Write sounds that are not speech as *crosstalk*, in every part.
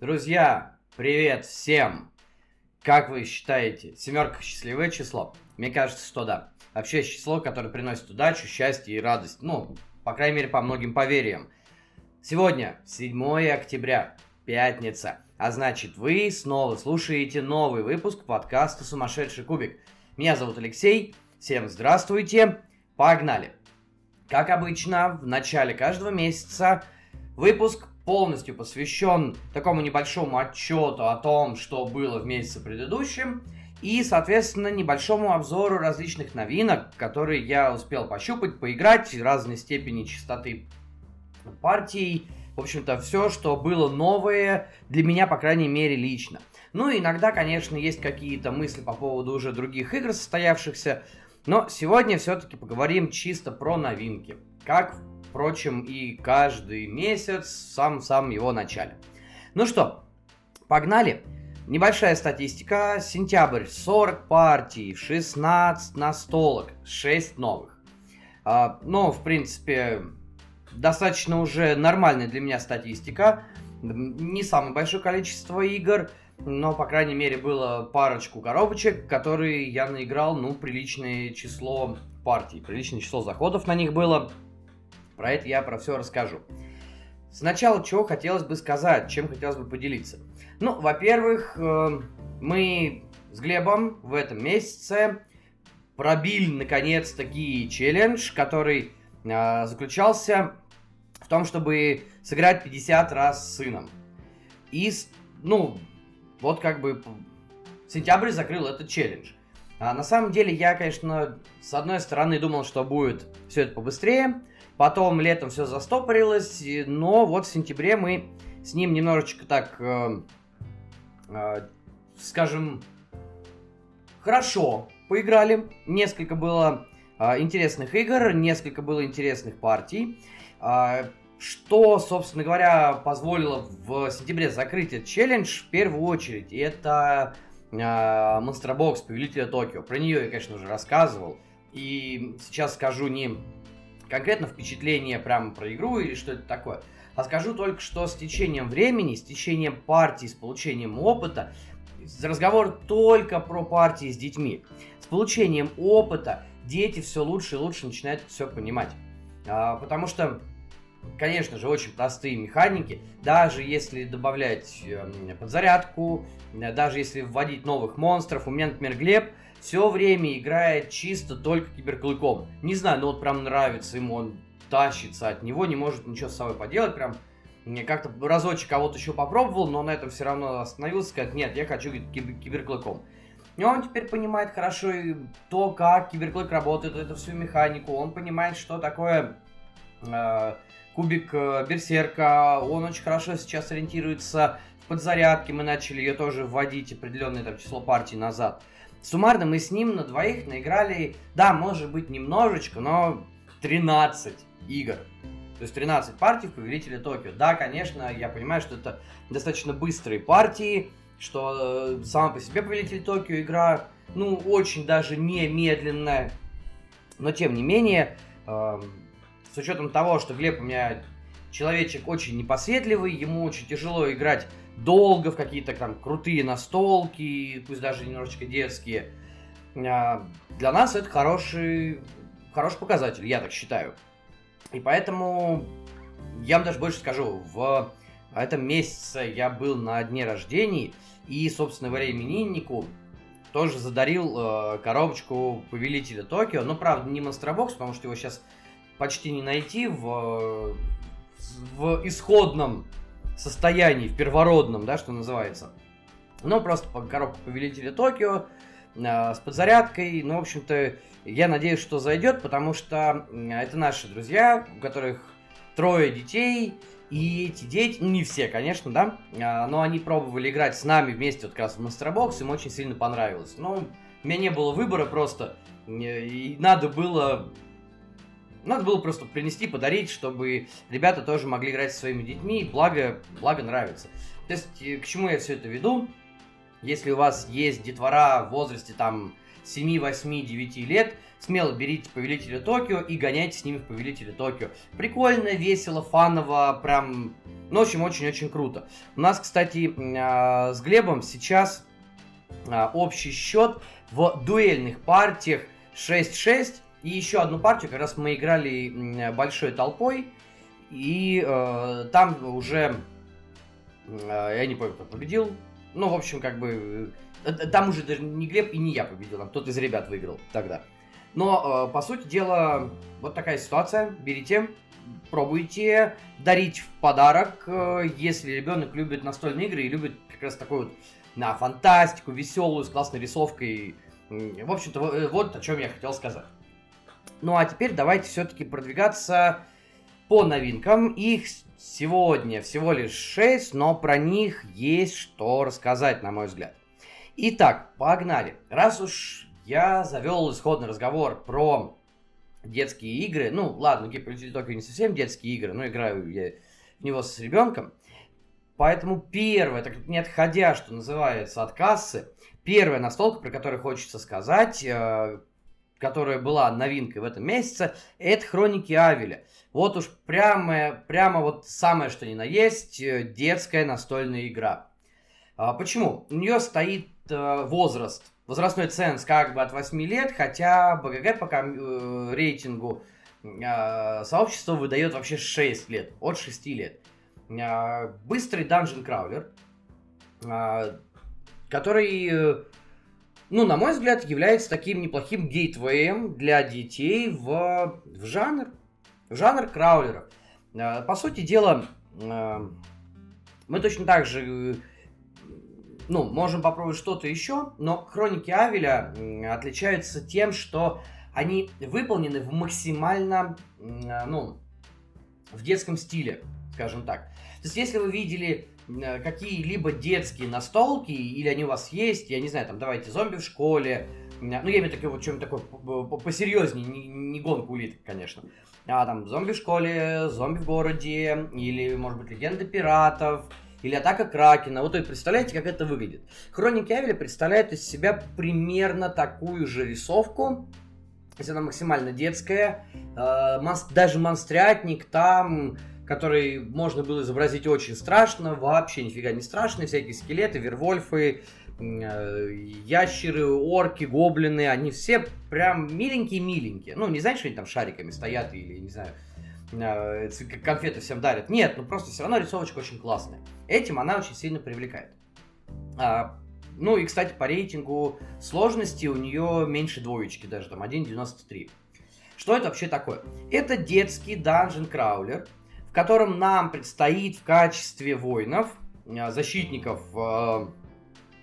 Друзья, привет всем! Как вы считаете, семерка счастливое число? Мне кажется, что да. Вообще число, которое приносит удачу, счастье и радость. Ну, по крайней мере, по многим поверьям. Сегодня 7 октября, пятница. А значит, вы снова слушаете новый выпуск подкаста «Сумасшедший кубик». Меня зовут Алексей. Всем здравствуйте. Погнали. Как обычно, в начале каждого месяца выпуск полностью посвящен такому небольшому отчету о том, что было в месяце предыдущем, и, соответственно, небольшому обзору различных новинок, которые я успел пощупать, поиграть, разной степени частоты партий, в общем-то, все, что было новое для меня, по крайней мере, лично. Ну, иногда, конечно, есть какие-то мысли по поводу уже других игр состоявшихся, но сегодня все-таки поговорим чисто про новинки. Как впрочем, и каждый месяц в самом-самом его начале. Ну что, погнали. Небольшая статистика. Сентябрь 40 партий, 16 настолок, 6 новых. А, ну, в принципе, достаточно уже нормальная для меня статистика. Не самое большое количество игр, но, по крайней мере, было парочку коробочек, которые я наиграл, ну, приличное число партий, приличное число заходов на них было. Про это я про все расскажу. Сначала, чего хотелось бы сказать, чем хотелось бы поделиться. Ну, во-первых, э, мы с Глебом в этом месяце пробили, наконец-таки, челлендж, который э, заключался в том, чтобы сыграть 50 раз с сыном. И, ну, вот как бы сентябрь закрыл этот челлендж. А на самом деле я, конечно, с одной стороны думал, что будет все это побыстрее, Потом летом все застопорилось, но вот в сентябре мы с ним немножечко так, э, э, скажем, хорошо поиграли. Несколько было э, интересных игр, несколько было интересных партий. Э, что, собственно говоря, позволило в сентябре закрыть этот челлендж в первую очередь, это э, Box Повелителя Токио. Про нее я, конечно, уже рассказывал. И сейчас скажу не конкретно впечатление прямо про игру или что это такое. А скажу только, что с течением времени, с течением партий, с получением опыта, разговор только про партии с детьми. С получением опыта дети все лучше и лучше начинают все понимать. А, потому что, конечно же, очень простые механики, даже если добавлять э, подзарядку, даже если вводить новых монстров. У меня, например, Глеб все время играет чисто только киберклыком. Не знаю, но вот прям нравится ему, он тащится от него, не может ничего с собой поделать, прям мне как-то разочек кого-то еще попробовал, но на этом все равно остановился, сказать, нет, я хочу кибер киберклыком. И он теперь понимает хорошо то, как киберклык работает, эту всю механику, он понимает, что такое э, кубик э, берсерка, он очень хорошо сейчас ориентируется в подзарядке, мы начали ее тоже вводить определенное там, число партий назад. Суммарно мы с ним на двоих наиграли, да, может быть, немножечко, но 13 игр. То есть 13 партий в Повелителе Токио. Да, конечно, я понимаю, что это достаточно быстрые партии, что э, сама по себе Повелитель Токио игра, ну, очень даже не медленная. Но, тем не менее, э, с учетом того, что Глеб у меня человечек очень непоседливый, ему очень тяжело играть долго в какие-то там крутые настолки, пусть даже немножечко детские. А, для нас это хороший, хороший показатель, я так считаю. И поэтому я вам даже больше скажу, в этом месяце я был на дне рождения, и, собственно говоря, имениннику тоже задарил э, коробочку Повелителя Токио. Но, правда, не Монстробокс, потому что его сейчас почти не найти в, в исходном состоянии, в первородном, да, что называется. Ну, просто по коробку Повелителя Токио э, с подзарядкой. Ну, в общем-то, я надеюсь, что зайдет, потому что это наши друзья, у которых трое детей, и эти дети, ну не все, конечно, да, а, но они пробовали играть с нами вместе вот как раз в Box, им очень сильно понравилось. Ну, у меня не было выбора просто, и надо было надо было просто принести, подарить, чтобы ребята тоже могли играть со своими детьми, благо, благо нравится. То есть, э, к чему я все это веду? Если у вас есть детвора в возрасте там 7, 8, 9 лет, смело берите Повелителя Токио и гоняйте с ними в Повелителя Токио. Прикольно, весело, фаново, прям, ну, в общем, очень-очень круто. У нас, кстати, а, с Глебом сейчас а, общий счет в дуэльных партиях 6-6. И еще одну партию, как раз мы играли большой толпой. И э, там уже, э, я не помню, кто победил. Ну, в общем, как бы, э, там уже даже не Глеб и не я победил, там кто-то из ребят выиграл тогда. Но, э, по сути дела, вот такая ситуация. Берите, пробуйте дарить в подарок, э, если ребенок любит настольные игры и любит как раз такую вот на фантастику, веселую, с классной рисовкой. В общем-то, э, вот о чем я хотел сказать. Ну а теперь давайте все-таки продвигаться по новинкам. Их сегодня всего лишь 6, но про них есть что рассказать, на мой взгляд. Итак, погнали. Раз уж я завел исходный разговор про детские игры, ну ладно, Гипердиль Токио не совсем детские игры, но играю я в него с ребенком, Поэтому первое, так не отходя, что называется, от кассы, первая настолка, про которую хочется сказать, э, которая была новинкой в этом месяце, это «Хроники Авеля». Вот уж прямо, прямо вот самое, что ни на есть, э, детская настольная игра. А, почему? У нее стоит э, возраст, возрастной ценз как бы от 8 лет, хотя БГГ пока э, рейтингу сообщества выдает вообще 6 лет, от 6 лет. А, быстрый данжен краулер, а, который, ну, на мой взгляд, является таким неплохим гейтвеем для детей в, в жанр, в жанр краулеров. А, по сути дела, мы точно так же ну, можем попробовать что-то еще, но хроники Авеля отличаются тем, что они выполнены в максимально, ну, в детском стиле, скажем так. То есть, если вы видели э, какие-либо детские настолки, или они у вас есть, я не знаю, там, давайте, зомби в школе, ну, я имею в виду вот чем-то такое посерьезнее, не, не гонку улиток, конечно. А там зомби в школе, зомби в городе, или, может быть, легенда пиратов, или атака Кракена. Вот вы представляете, как это выглядит. Хроники Авеля представляют из себя примерно такую же рисовку, если она максимально детская, э, даже монстрятник там, который можно было изобразить очень страшно, вообще нифига не страшно, всякие скелеты, вервольфы, э, ящеры, орки, гоблины, они все прям миленькие-миленькие. Ну, не знаешь, что они там шариками стоят или, не знаю, э, конфеты всем дарят. Нет, ну просто все равно рисовочка очень классная. Этим она очень сильно привлекает. А, ну и, кстати, по рейтингу сложности у нее меньше двоечки, даже там 1.93. Что это вообще такое? Это детский данжен краулер, в котором нам предстоит в качестве воинов, э, защитников э,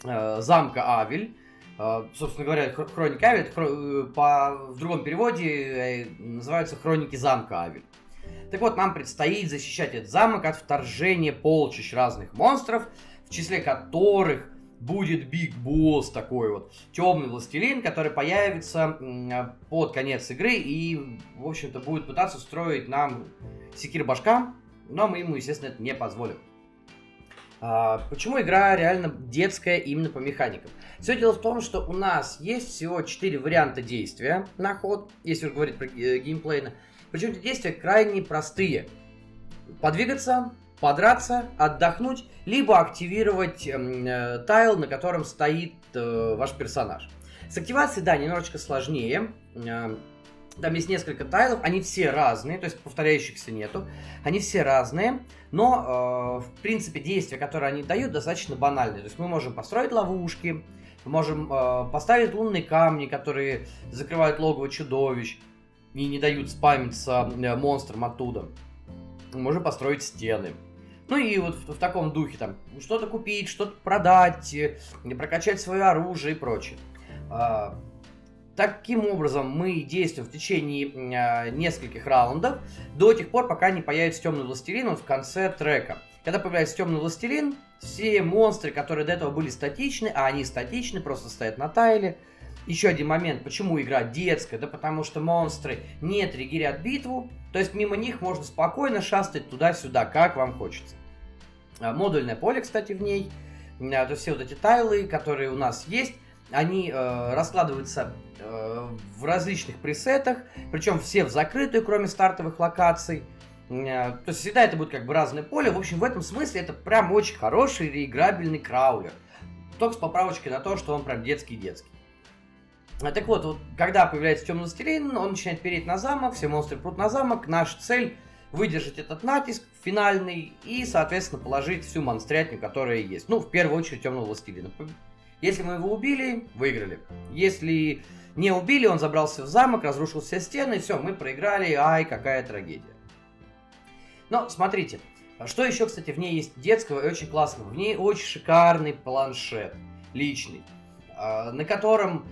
э, замка Авель, собственно говоря, хроника Авель, по, в другом переводе называются хроники замка Авель. Так вот, нам предстоит защищать этот замок от вторжения полчищ разных монстров, в числе которых будет Биг Босс такой вот, темный властелин, который появится под конец игры и, в общем-то, будет пытаться устроить нам секир башка, но мы ему, естественно, это не позволим. А, почему игра реально детская именно по механикам? Все дело в том, что у нас есть всего 4 варианта действия на ход, если говорить про э, геймплейно. Причем эти действия крайне простые. Подвигаться, подраться, отдохнуть, либо активировать э, тайл, на котором стоит э, ваш персонаж. С активацией, да, немножечко сложнее. Э, там есть несколько тайлов, они все разные, то есть повторяющихся нету. Они все разные, но, э, в принципе, действия, которые они дают, достаточно банальные. То есть мы можем построить ловушки, мы можем э, поставить лунные камни, которые закрывают логово чудовищ и не дают спамиться э, монстрам оттуда. Мы можем построить стены. Ну и вот в, в таком духе там что-то купить, что-то продать, э, прокачать свое оружие и прочее. А, таким образом мы действуем в течение э, нескольких раундов до тех пор, пока не появится темный властелин вот в конце трека. Когда появляется темный властелин, все монстры, которые до этого были статичны, а они статичны, просто стоят на тайле. Еще один момент, почему игра детская, да потому что монстры не триггерят битву, то есть мимо них можно спокойно шастать туда-сюда, как вам хочется. А, модульное поле, кстати, в ней. А, то все вот эти тайлы, которые у нас есть, они э, раскладываются в различных пресетах, причем все в закрытую, кроме стартовых локаций. Э, то есть всегда это будет как бы разное поле. В общем, в этом смысле это прям очень хороший реиграбельный краулер. Только с поправочкой на то, что он прям детский-детский. А, так вот, вот, когда появляется темный властелин, он начинает переть на замок, все монстры прут на замок. Наша цель выдержать этот натиск финальный и, соответственно, положить всю монстрятню, которая есть. Ну, в первую очередь, темного властелина. Если мы его убили, выиграли. Если не убили, он забрался в замок, разрушил все стены, все, мы проиграли, ай, какая трагедия. Но, смотрите, что еще, кстати, в ней есть детского и очень классного? В ней очень шикарный планшет, личный, а, на котором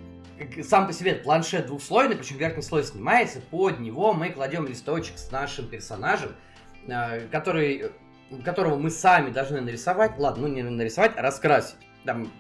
сам по себе планшет двухслойный, причем верхний слой снимается, под него мы кладем листочек с нашим персонажем, а, который, которого мы сами должны нарисовать, ладно, ну не нарисовать, а раскрасить. Там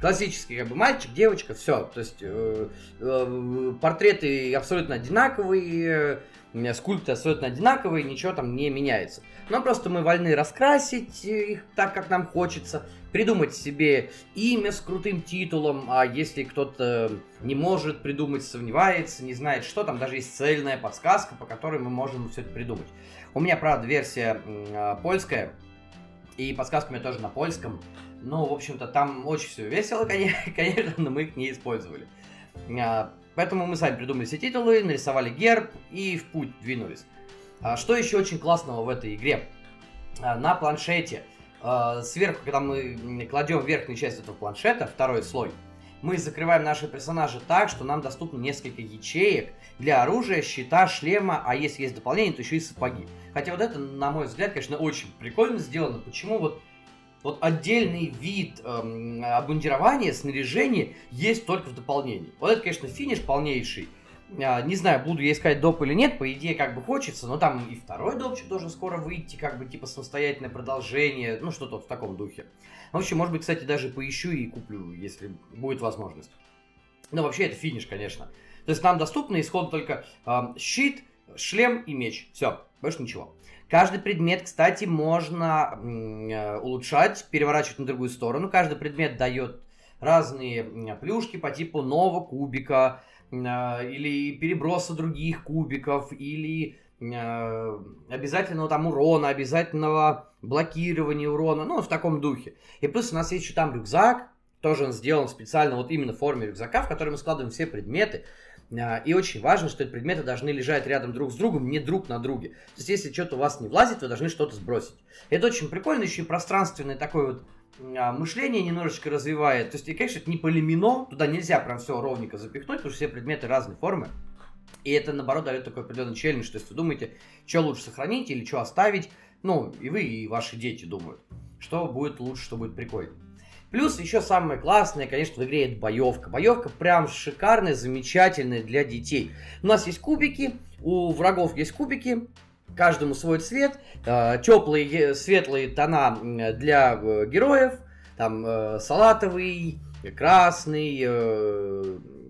классический как бы мальчик, девочка, все. То есть э, э, портреты абсолютно одинаковые, э, скульпты абсолютно одинаковые, ничего там не меняется. Но просто мы вольны раскрасить их так, как нам хочется, придумать себе имя с крутым титулом, а если кто-то не может придумать, сомневается, не знает что, там даже есть цельная подсказка, по которой мы можем все это придумать. У меня, правда, версия э, польская, и подсказка у меня тоже на польском. Ну, в общем-то, там очень все весело, *laughs* конечно, но мы их не использовали. А, поэтому мы сами придумали все титулы, нарисовали герб и в путь двинулись. А, что еще очень классного в этой игре? А, на планшете сверху, когда мы кладем верхнюю часть этого планшета, второй слой, мы закрываем наши персонажи так, что нам доступно несколько ячеек для оружия, щита, шлема, а если есть дополнение, то еще и сапоги. Хотя вот это, на мой взгляд, конечно, очень прикольно сделано. Почему вот вот отдельный вид эм, обмундирования, снаряжения есть только в дополнении. Вот это, конечно, финиш полнейший. А, не знаю, буду я искать доп или нет, по идее, как бы хочется, но там и второй допчик должен скоро выйти, как бы, типа, самостоятельное продолжение, ну, что-то в таком духе. В общем, может быть, кстати, даже поищу и куплю, если будет возможность. Но вообще это финиш, конечно. То есть нам доступны исход только э, щит, шлем и меч. Все, больше ничего. Каждый предмет, кстати, можно э, улучшать, переворачивать на другую сторону. Каждый предмет дает разные плюшки по типу нового кубика, э, или переброса других кубиков, или э, обязательного там урона, обязательного блокирования урона, ну, в таком духе. И плюс у нас есть еще там рюкзак, тоже он сделан специально вот именно в форме рюкзака, в который мы складываем все предметы. А, и очень важно, что эти предметы должны лежать рядом друг с другом, не друг на друге. То есть, если что-то у вас не влазит, вы должны что-то сбросить. Это очень прикольно, еще и пространственное такое вот а, мышление немножечко развивает. То есть, и, конечно, это не полимино, туда нельзя прям все ровненько запихнуть, потому что все предметы разной формы. И это, наоборот, дает такой определенный челлендж, то есть вы думаете, что лучше сохранить или что оставить. Ну, и вы, и ваши дети думают, что будет лучше, что будет прикольно. Плюс еще самое классное, конечно, в игре это боевка. Боевка прям шикарная, замечательная для детей. У нас есть кубики, у врагов есть кубики, каждому свой цвет, э, теплые, светлые тона для э, героев, там э, салатовый, красный,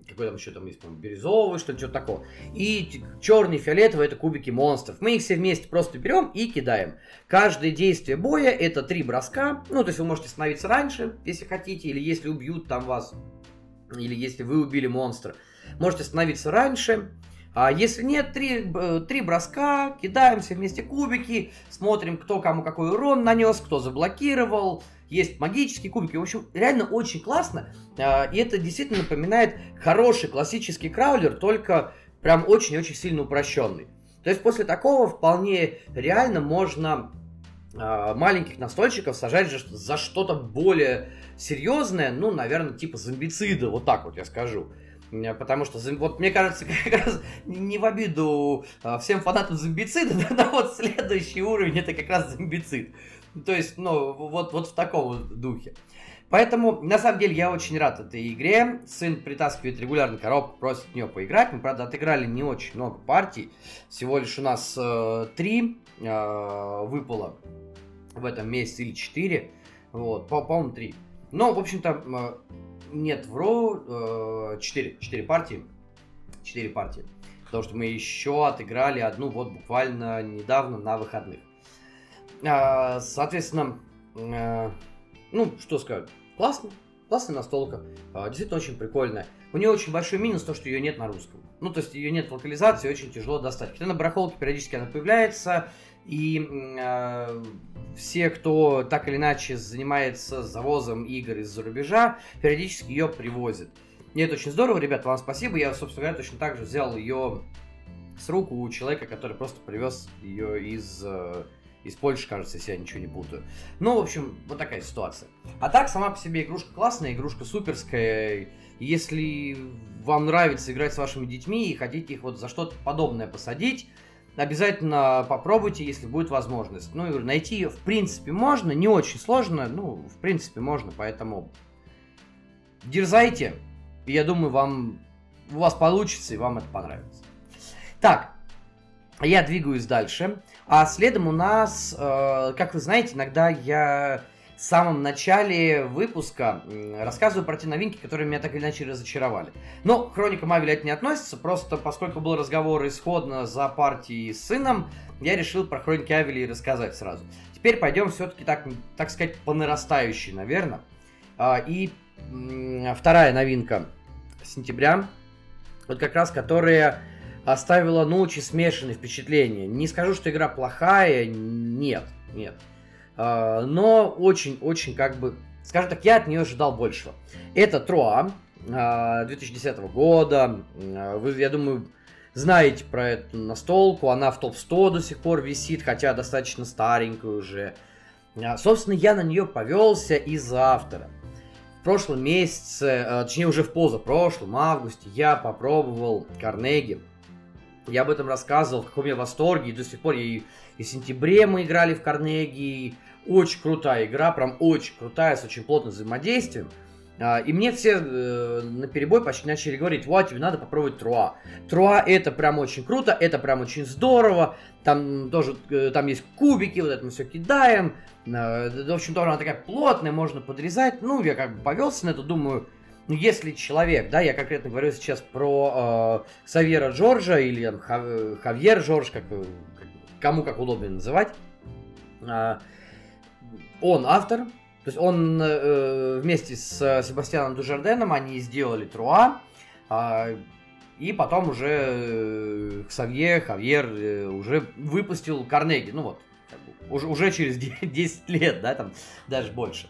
какой там еще там есть, по бирюзовый, что-то, что-то такое. И черный, фиолетовый это кубики монстров. Мы их все вместе просто берем и кидаем. Каждое действие боя это три броска. Ну, то есть вы можете становиться раньше, если хотите, или если убьют там вас, или если вы убили монстра. Можете становиться раньше. А если нет, три, э, три броска, кидаем все вместе кубики, смотрим, кто кому какой урон нанес, кто заблокировал, есть магические кубики. В общем, реально очень классно. А, и это действительно напоминает хороший классический краулер, только прям очень-очень сильно упрощенный. То есть после такого вполне реально можно а, маленьких настольщиков сажать за что-то более серьезное, ну, наверное, типа зомбицида, вот так вот я скажу. Потому что, вот мне кажется, *laughs* как раз не в обиду а, всем фанатам зомбицида, *laughs* но вот следующий уровень это как раз зомбицид. *laughs* То есть, ну, вот, вот в таком духе. Поэтому, на самом деле, я очень rad этой игре. Сын притаскивает регулярно коробку, просит в нее поиграть. Мы, правда, отыграли не очень много партий. Всего лишь у нас э, три э, выпало в этом месяце или четыре. Вот, по- по-моему, три. Но, в общем-то, э, нет, вру, э, четыре, четыре партии. Четыре партии. Потому что мы еще отыграли одну вот буквально недавно на выходных. А, соответственно, э, ну, что сказать, классно. Классная настолка, а, действительно очень прикольная. У нее очень большой минус то, что ее нет на русском. Ну, то есть ее нет локализации, очень тяжело достать. Хотя на барахолке периодически она появляется, и э, все, кто так или иначе занимается завозом игр из-за рубежа, периодически ее привозят. И это очень здорово, ребят, вам спасибо. Я, собственно говоря, точно так же взял ее с рук у человека, который просто привез ее из, э, из Польши, кажется, если я ничего не путаю. Ну, в общем, вот такая ситуация. А так, сама по себе игрушка классная, игрушка суперская. Если вам нравится играть с вашими детьми и хотите их вот за что-то подобное посадить, обязательно попробуйте, если будет возможность. Ну, и найти ее, в принципе, можно, не очень сложно, ну, в принципе, можно, поэтому дерзайте, и я думаю, вам, у вас получится, и вам это понравится. Так, я двигаюсь дальше. А следом у нас, э, как вы знаете, иногда я в самом начале выпуска рассказываю про те новинки, которые меня так или иначе разочаровали. Но Хроника Мавеля это не относится, просто поскольку был разговор исходно за партией с сыном, я решил про Хроники Авели рассказать сразу. Теперь пойдем все-таки, так, так сказать, по нарастающей, наверное. А, и вторая новинка сентября, вот как раз которая оставила, ну, очень смешанные впечатления. Не скажу, что игра плохая, нет, нет. А, но очень-очень как бы, скажем так, я от нее ожидал большего. Это Троа 2010 года. А, вы, я думаю, знаете про эту настолку. Она в топ-100 до сих пор висит, хотя достаточно старенькая уже. А, собственно, я на нее повелся из-за автора. В прошлом месяце, точнее уже в позапрошлом августе, я попробовал Карнеги. Я об этом рассказывал, в каком я восторге, и до сих пор и, и в сентябре мы играли в Карнеги, очень крутая игра, прям очень крутая, с очень плотным взаимодействием. А, и мне все э, на перебой почти начали говорить, вот, тебе надо попробовать Труа. Труа это прям очень круто, это прям очень здорово. Там тоже, э, там есть кубики, вот это мы все кидаем. Э, в общем, тоже она такая плотная, можно подрезать. Ну, я как бы повелся на это, думаю, ну, если человек, да, я конкретно говорю сейчас про э, Савьера Джорджа или там, Хавьер Джордж, как, кому как удобно называть, э, он автор, то есть он э, вместе с Себастьяном Дужарденом они сделали Труа, э, и потом уже э, Ксавье, Хавьер э, уже выпустил Карнеги, ну вот, как бы, уже, уже через 10 лет, да, там даже больше.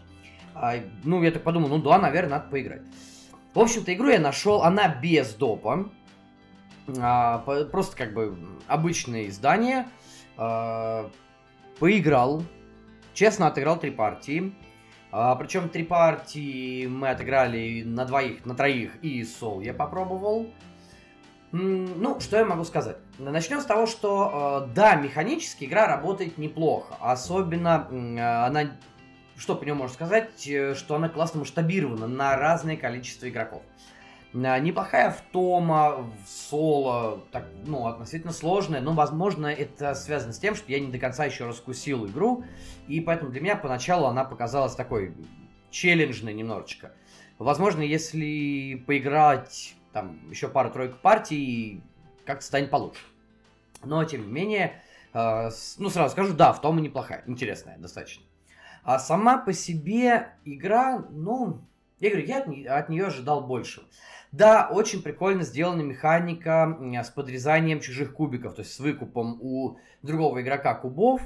А, ну, я так подумал, ну да, наверное, надо поиграть. В общем-то, игру я нашел, она без допа, а, просто как бы обычное издание. А, поиграл, Честно отыграл три партии. А, причем три партии мы отыграли на двоих, на троих, и сол я попробовал. Ну, что я могу сказать? Начнем с того, что э, да, механически игра работает неплохо. Особенно э, она, что по нему можно сказать, э, что она классно масштабирована на разное количество игроков. А, неплохая в Тома, в соло, так, ну, относительно сложная, но, возможно, это связано с тем, что я не до конца еще раскусил игру, и поэтому для меня поначалу она показалась такой челленджной немножечко. Возможно, если поиграть там еще пару-тройку партий, как-то станет получше. Но, тем не менее, э, ну, сразу скажу, да, в Тома неплохая, интересная достаточно. А сама по себе игра, ну, я говорю, я от, от нее ожидал большего. Да, очень прикольно сделана механика с подрезанием чужих кубиков, то есть с выкупом у другого игрока кубов.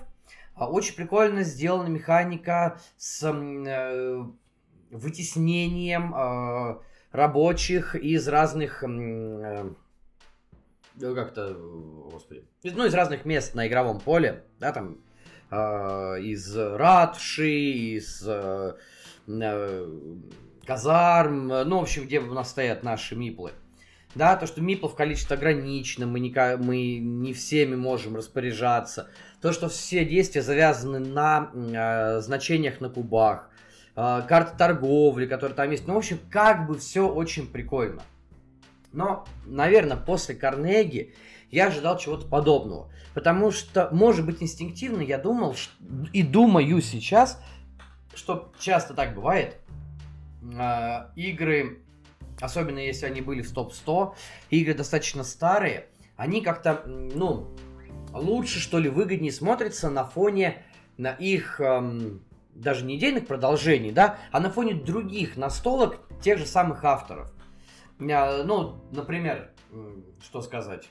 А, очень прикольно сделана механика с э, вытеснением э, рабочих из разных... Э, как-то, господи, ну, из разных мест на игровом поле, да, там, из ратуши, из э, казарм, э, ну, в общем, где у нас стоят наши миплы. Да, то, что миплов количество ограничено, мы не, мы не всеми можем распоряжаться. То, что все действия завязаны на э, значениях на кубах. Э, карты торговли, которые там есть. Ну, в общем, как бы все очень прикольно. Но, наверное, после Карнеги я ожидал чего-то подобного. Потому что, может быть, инстинктивно я думал и думаю сейчас, что часто так бывает, э, игры, особенно если они были в топ-100, игры достаточно старые, они как-то, ну, лучше, что ли, выгоднее смотрятся на фоне на их эм, даже не идейных продолжений, да, а на фоне других настолок тех же самых авторов. А, ну, например, что сказать?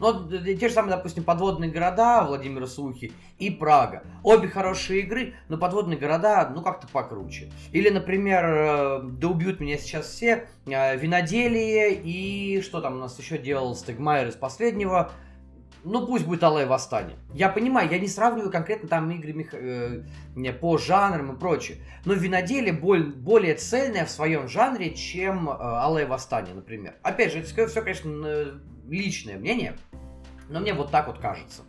Ну, те же самые, допустим, подводные города Владимира Сухи и Прага. Обе хорошие игры, но подводные города, ну, как-то покруче. Или, например, э, да убьют меня сейчас все, э, Виноделие и что там у нас еще делал Стегмайер из последнего, ну пусть будет Алле Восстание. Я понимаю, я не сравниваю конкретно там игры мех... э, по жанрам и прочее. Но виноделие боль... более цельное в своем жанре, чем э, Алле Восстание, например. Опять же, это все, конечно, личное мнение, но мне вот так вот кажется.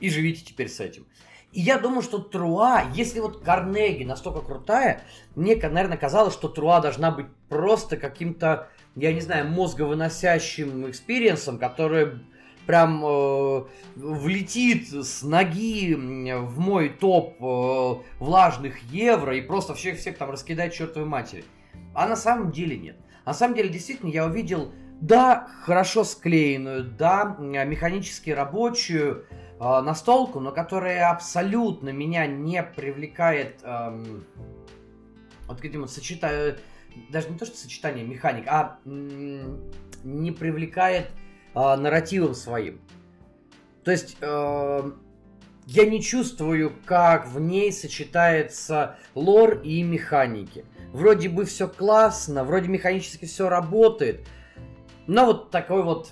И живите теперь с этим. И я думаю, что Troyes, если вот Carnegie настолько крутая, мне, наверное, казалось, что Troyes должна быть просто каким-то, я не знаю, мозговыносящим experience ом, который прям э, влетит с ноги в мой топ э, влажных евро и просто всех всех там раскидать чертовой матери. А на самом деле нет. На самом деле, действительно, я увидел, да, хорошо склеенную, да, механически рабочую э, настолку, но которая абсолютно меня не привлекает э, вот вот сочетаю, даже не то, что сочетание механик, а э, не привлекает э, нарративом своим. То есть э, я не чувствую, как в ней сочетается лор и механики. Вроде бы все классно, вроде механически все работает, но вот такой вот,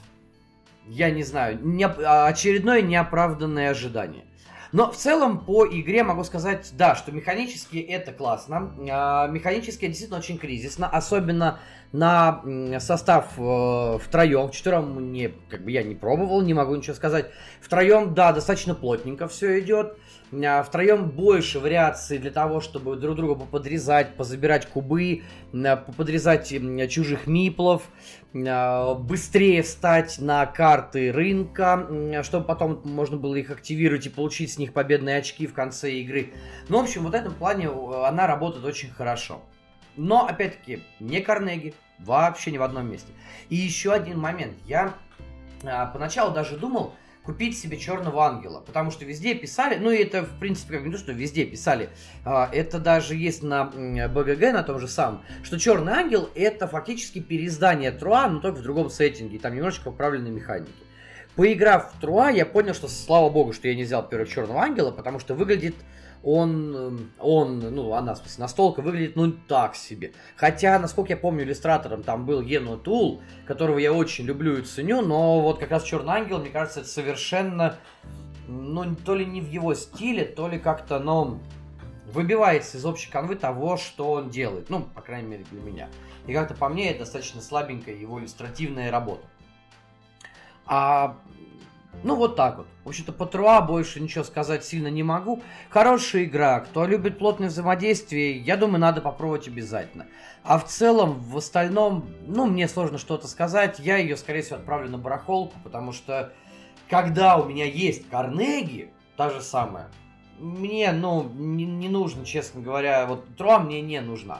я не знаю, не, очередное неоправданное ожидание. Но в целом по игре могу сказать, да, что механически это классно. А, механически действительно очень кризисно, особенно на состав э, втроем, вчетвером не, как бы я не пробовал, не могу ничего сказать. Втроем, да, достаточно плотненько все идет. А, втроем больше вариаций для того, чтобы друг друга поподрезать, позабирать кубы, поподрезать чужих миплов, быстрее встать на карты рынка, чтобы потом можно было их активировать и получить с них победные очки в конце игры. Ну, в общем, вот в этом плане э, она работает очень хорошо. Но, опять-таки, не Карнеги, вообще ни в одном месте. И еще один момент. Я а, поначалу даже думал, купить себе черного ангела, потому что везде писали, ну и это в принципе как не то, что везде писали, а, это даже есть на БГГ, на том же самом, что черный ангел это фактически переиздание Труа, но только в другом сеттинге, там немножечко поправленные механики. Поиграв в Труа, я понял, что слава богу, что я не взял первого черного ангела, потому что выглядит он, эм, он, ну, она, в смысле, настолка выглядит, ну, так себе. Хотя, насколько я помню, иллюстратором там был Ену Тул, которого я очень люблю и ценю, но вот как раз Черный Ангел, мне кажется, это совершенно, ну, то ли не в его стиле, то ли как-то, ну, выбивается из общей канвы того, что он делает. Ну, по крайней мере, для меня. И как-то по мне, это достаточно слабенькая его иллюстративная работа. А ну, вот так вот. В общем-то, по Труа больше ничего сказать сильно не могу. Хорошая игра. Кто любит плотное взаимодействие, я думаю, надо попробовать обязательно. А в целом, в остальном, ну, мне сложно что-то сказать. Я ее, скорее всего, отправлю на барахолку, потому что, когда у меня есть Карнеги, та же самая, мне, ну, не, не нужно, честно говоря, вот Труа мне не нужна.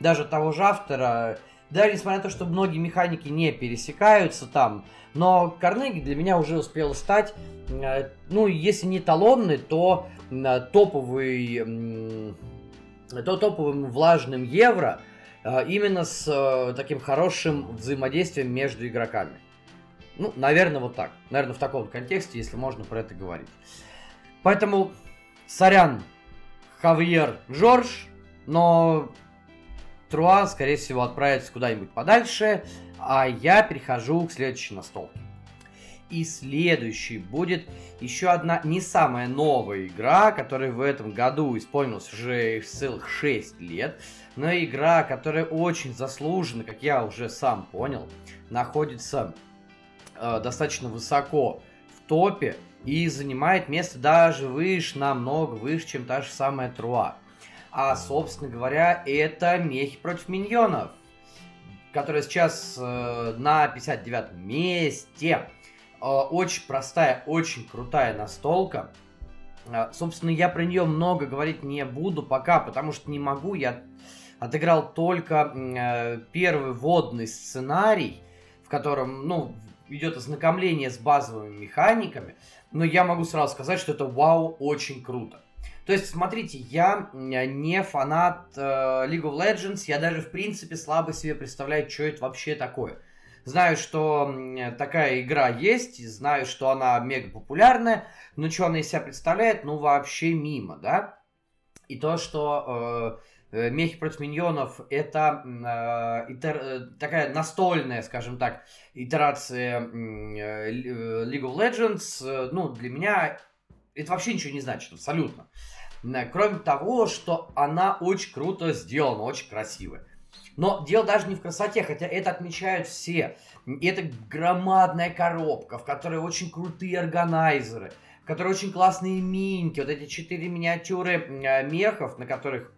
Даже того же автора, даже несмотря на то, что многие механики не пересекаются там, но Карнеги для меня уже успел стать, э, ну, если не талонный, то э, топовый, то топовым влажным евро, э, именно с таким хорошим взаимодействием между игроками. Ну, наверное, вот так. Наверное, в таком контексте, если можно про это говорить. Поэтому, сорян, Хавьер, Жорж, но Труа, скорее всего, отправится куда-нибудь подальше. А я перехожу к следующей настолке. И следующей будет еще одна не самая новая игра, которая в этом году исполнилась уже целых 6 лет, но игра, которая очень заслуженно, как я уже сам понял, находится э, достаточно высоко в топе и занимает место даже выше, намного выше, чем та же самая Труа. А, собственно говоря, это мехи против миньонов которая сейчас э, на 59 месте. Э, очень простая, очень крутая настолка. Э, собственно, я про нее много говорить не буду пока, потому что не могу. Я отыграл только э, первый водный сценарий, в котором, ну, идет ознакомление с базовыми механиками. Но я могу сразу сказать, что это вау, очень круто. То есть, смотрите, я не фанат э, League of Legends, я даже, в принципе, слабо себе представляю, что это вообще такое. Знаю, что такая игра есть, знаю, что она мега популярная, но что она из себя представляет, ну, вообще мимо, да? И то, что э, э мехи против миньонов это э, итер, э, такая настольная, скажем так, итерация э, League of Legends, ну, для меня это вообще ничего не значит, абсолютно. Кроме того, что она очень круто сделана, очень красивая. Но дело даже не в красоте, хотя это отмечают все. Это громадная коробка, в которой очень крутые органайзеры, в которой очень классные миньки, вот эти четыре миниатюры э, мехов, на которых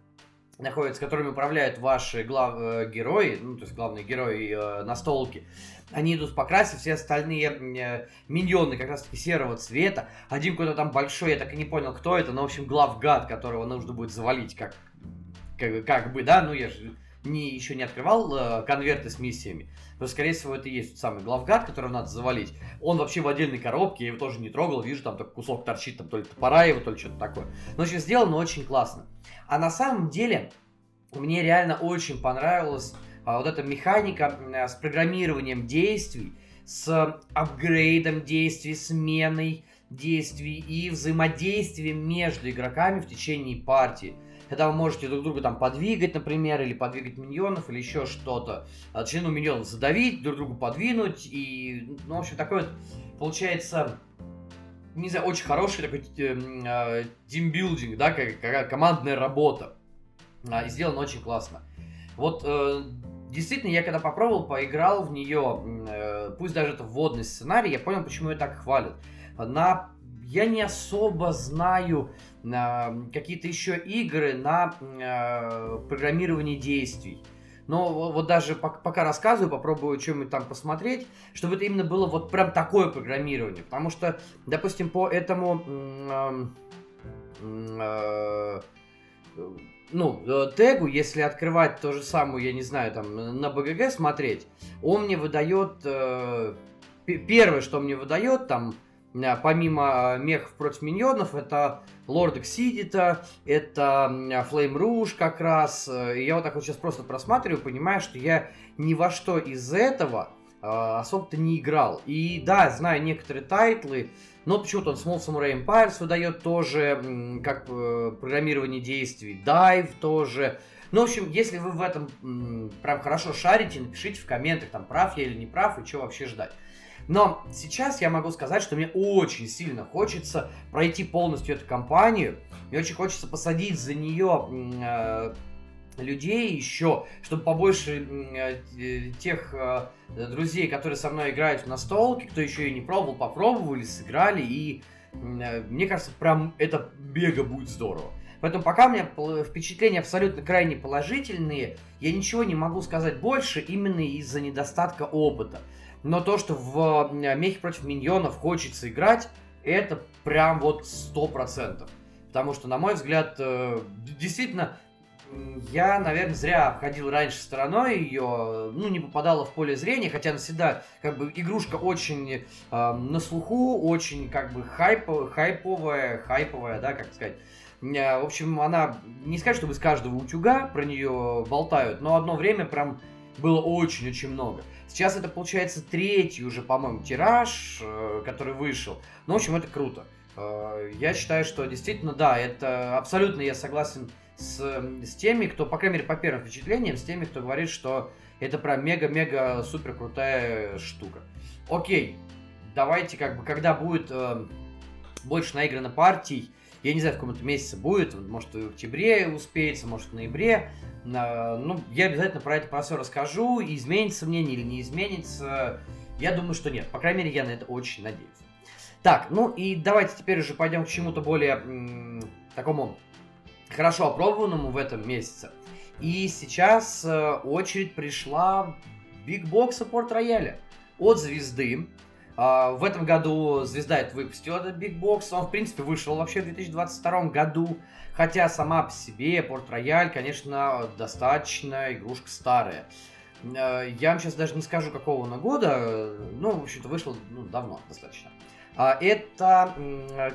находятся, которыми управляют ваши глав, э, герои, ну, то есть главные герои э, настолки. Они идут в покрасе, все остальные э, миньоны как раз-таки серого цвета. Один какой-то там большой, я так и не понял, кто это, но, в общем, главгад, которого нужно будет завалить, как, как, как бы, да, ну, я же не, еще не открывал э, конверты с миссиями, но, скорее всего, это и есть тот самый главгад, которого надо завалить. Он вообще в отдельной коробке, я его тоже не трогал, вижу, там только кусок торчит, там то ли топора его, то ли что-то такое. Но, в общем, сделано очень классно. А на самом деле, мне реально очень понравилась а, вот эта механика а, с программированием действий, с апгрейдом действий, сменой действий и взаимодействием между игроками в течение партии когда вы можете друг друга там подвигать, например, или подвигать миньонов, или еще что-то. А, точнее, ну, миньонов задавить, друг другу подвинуть, и, ну, в общем, такой вот, получается, не знаю, очень хороший такой э, да, как, как командная работа. А, и сделано очень классно. Вот, э, действительно, я когда попробовал, поиграл в нее, э, пусть даже это вводный сценарий, я понял, почему ее так хвалят. На я не особо знаю какие-то еще игры на э, программирование действий. Но вот, даже пока рассказываю, попробую что-нибудь там посмотреть, чтобы это именно было вот прям такое программирование. Потому что, допустим, по этому... Э, э, ну, э, тегу, если открывать то же самое, я не знаю, там, на БГГ смотреть, он мне выдает... Первое, что мне выдает, там, помимо мехов против миньонов, это Лорд Эксидита, это Флейм Руж как раз. Э, и я вот так вот сейчас просто просматриваю, понимаю, что я ни во что из этого особо-то не играл. И да, знаю некоторые тайтлы, но почему-то он Small Samurai Empires выдает тоже, как программирование действий, Dive тоже. Ну, в общем, если вы в этом прям хорошо шарите, напишите в комментах, там, прав я или не прав, и что вообще ждать. Но сейчас я могу сказать, что мне очень сильно хочется пройти полностью эту кампанию. Мне очень хочется посадить за нее э, людей еще, чтобы побольше э, тех э, друзей, которые со мной играют в настолки, кто еще и не пробовал, попробовали, сыграли, и э, мне кажется, прям это бега будет здорово. Поэтому пока у меня впечатления абсолютно крайне положительные, я ничего не могу сказать больше именно из-за недостатка опыта. Но то, что в мехе против миньонов хочется играть, это прям вот сто процентов. Потому что, на мой взгляд, э, действительно, я, наверное, зря обходил раньше стороной ее, ну, не попадала в поле зрения, хотя она всегда, как бы, игрушка очень э, на слуху, очень, как бы, хайп, хайповая, хайповая, да, как сказать. Э, в общем, она, не сказать, чтобы из каждого утюга про нее болтают, но одно время прям было очень-очень много. Сейчас это получается третий уже, по-моему, тираж, э, который вышел. Ну, в общем, это круто. Э, я считаю, что действительно, да, это абсолютно я согласен с, с теми, кто, по крайней мере, по первым впечатлениям, с теми, кто говорит, что это прям мега-мега супер крутая штука. Окей, давайте как бы, когда будет э, больше наиграно партий, я не знаю, в каком-то месяце будет, может, в октябре успеется, может, в ноябре. Ну, я обязательно про это про все расскажу. Изменится мнение или не изменится. Я думаю, что нет. По крайней мере, я на это очень надеюсь. Так, ну и давайте теперь уже пойдем к чему-то более м- такому хорошо опробованному в этом месяце. И сейчас э, очередь пришла Big Box Support Royale от звезды. А, в этом году Звезда это выпустила этот Big Box. Он, в принципе, вышел вообще в 2022 году. Хотя сама по себе Порт Рояль, конечно, достаточно игрушка старая. А, я вам сейчас даже не скажу, какого он года. Ну, в общем-то, вышел ну, давно достаточно. А, это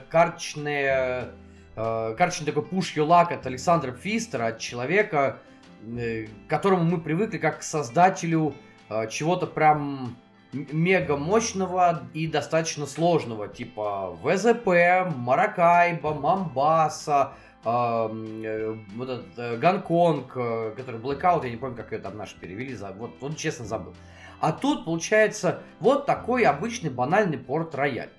карточная э, карточный такой your luck от Александра Пфистера, от человека, э, к которому мы привыкли как к создателю э, чего-то прям мега мощного и достаточно сложного, типа ВЗП, Маракайба, Мамбаса, э, вот этот э, Гонконг, э, который Blackout, я не помню, как ее там наши перевели, вот, вот честно забыл. А тут получается вот такой обычный банальный порт-рояль.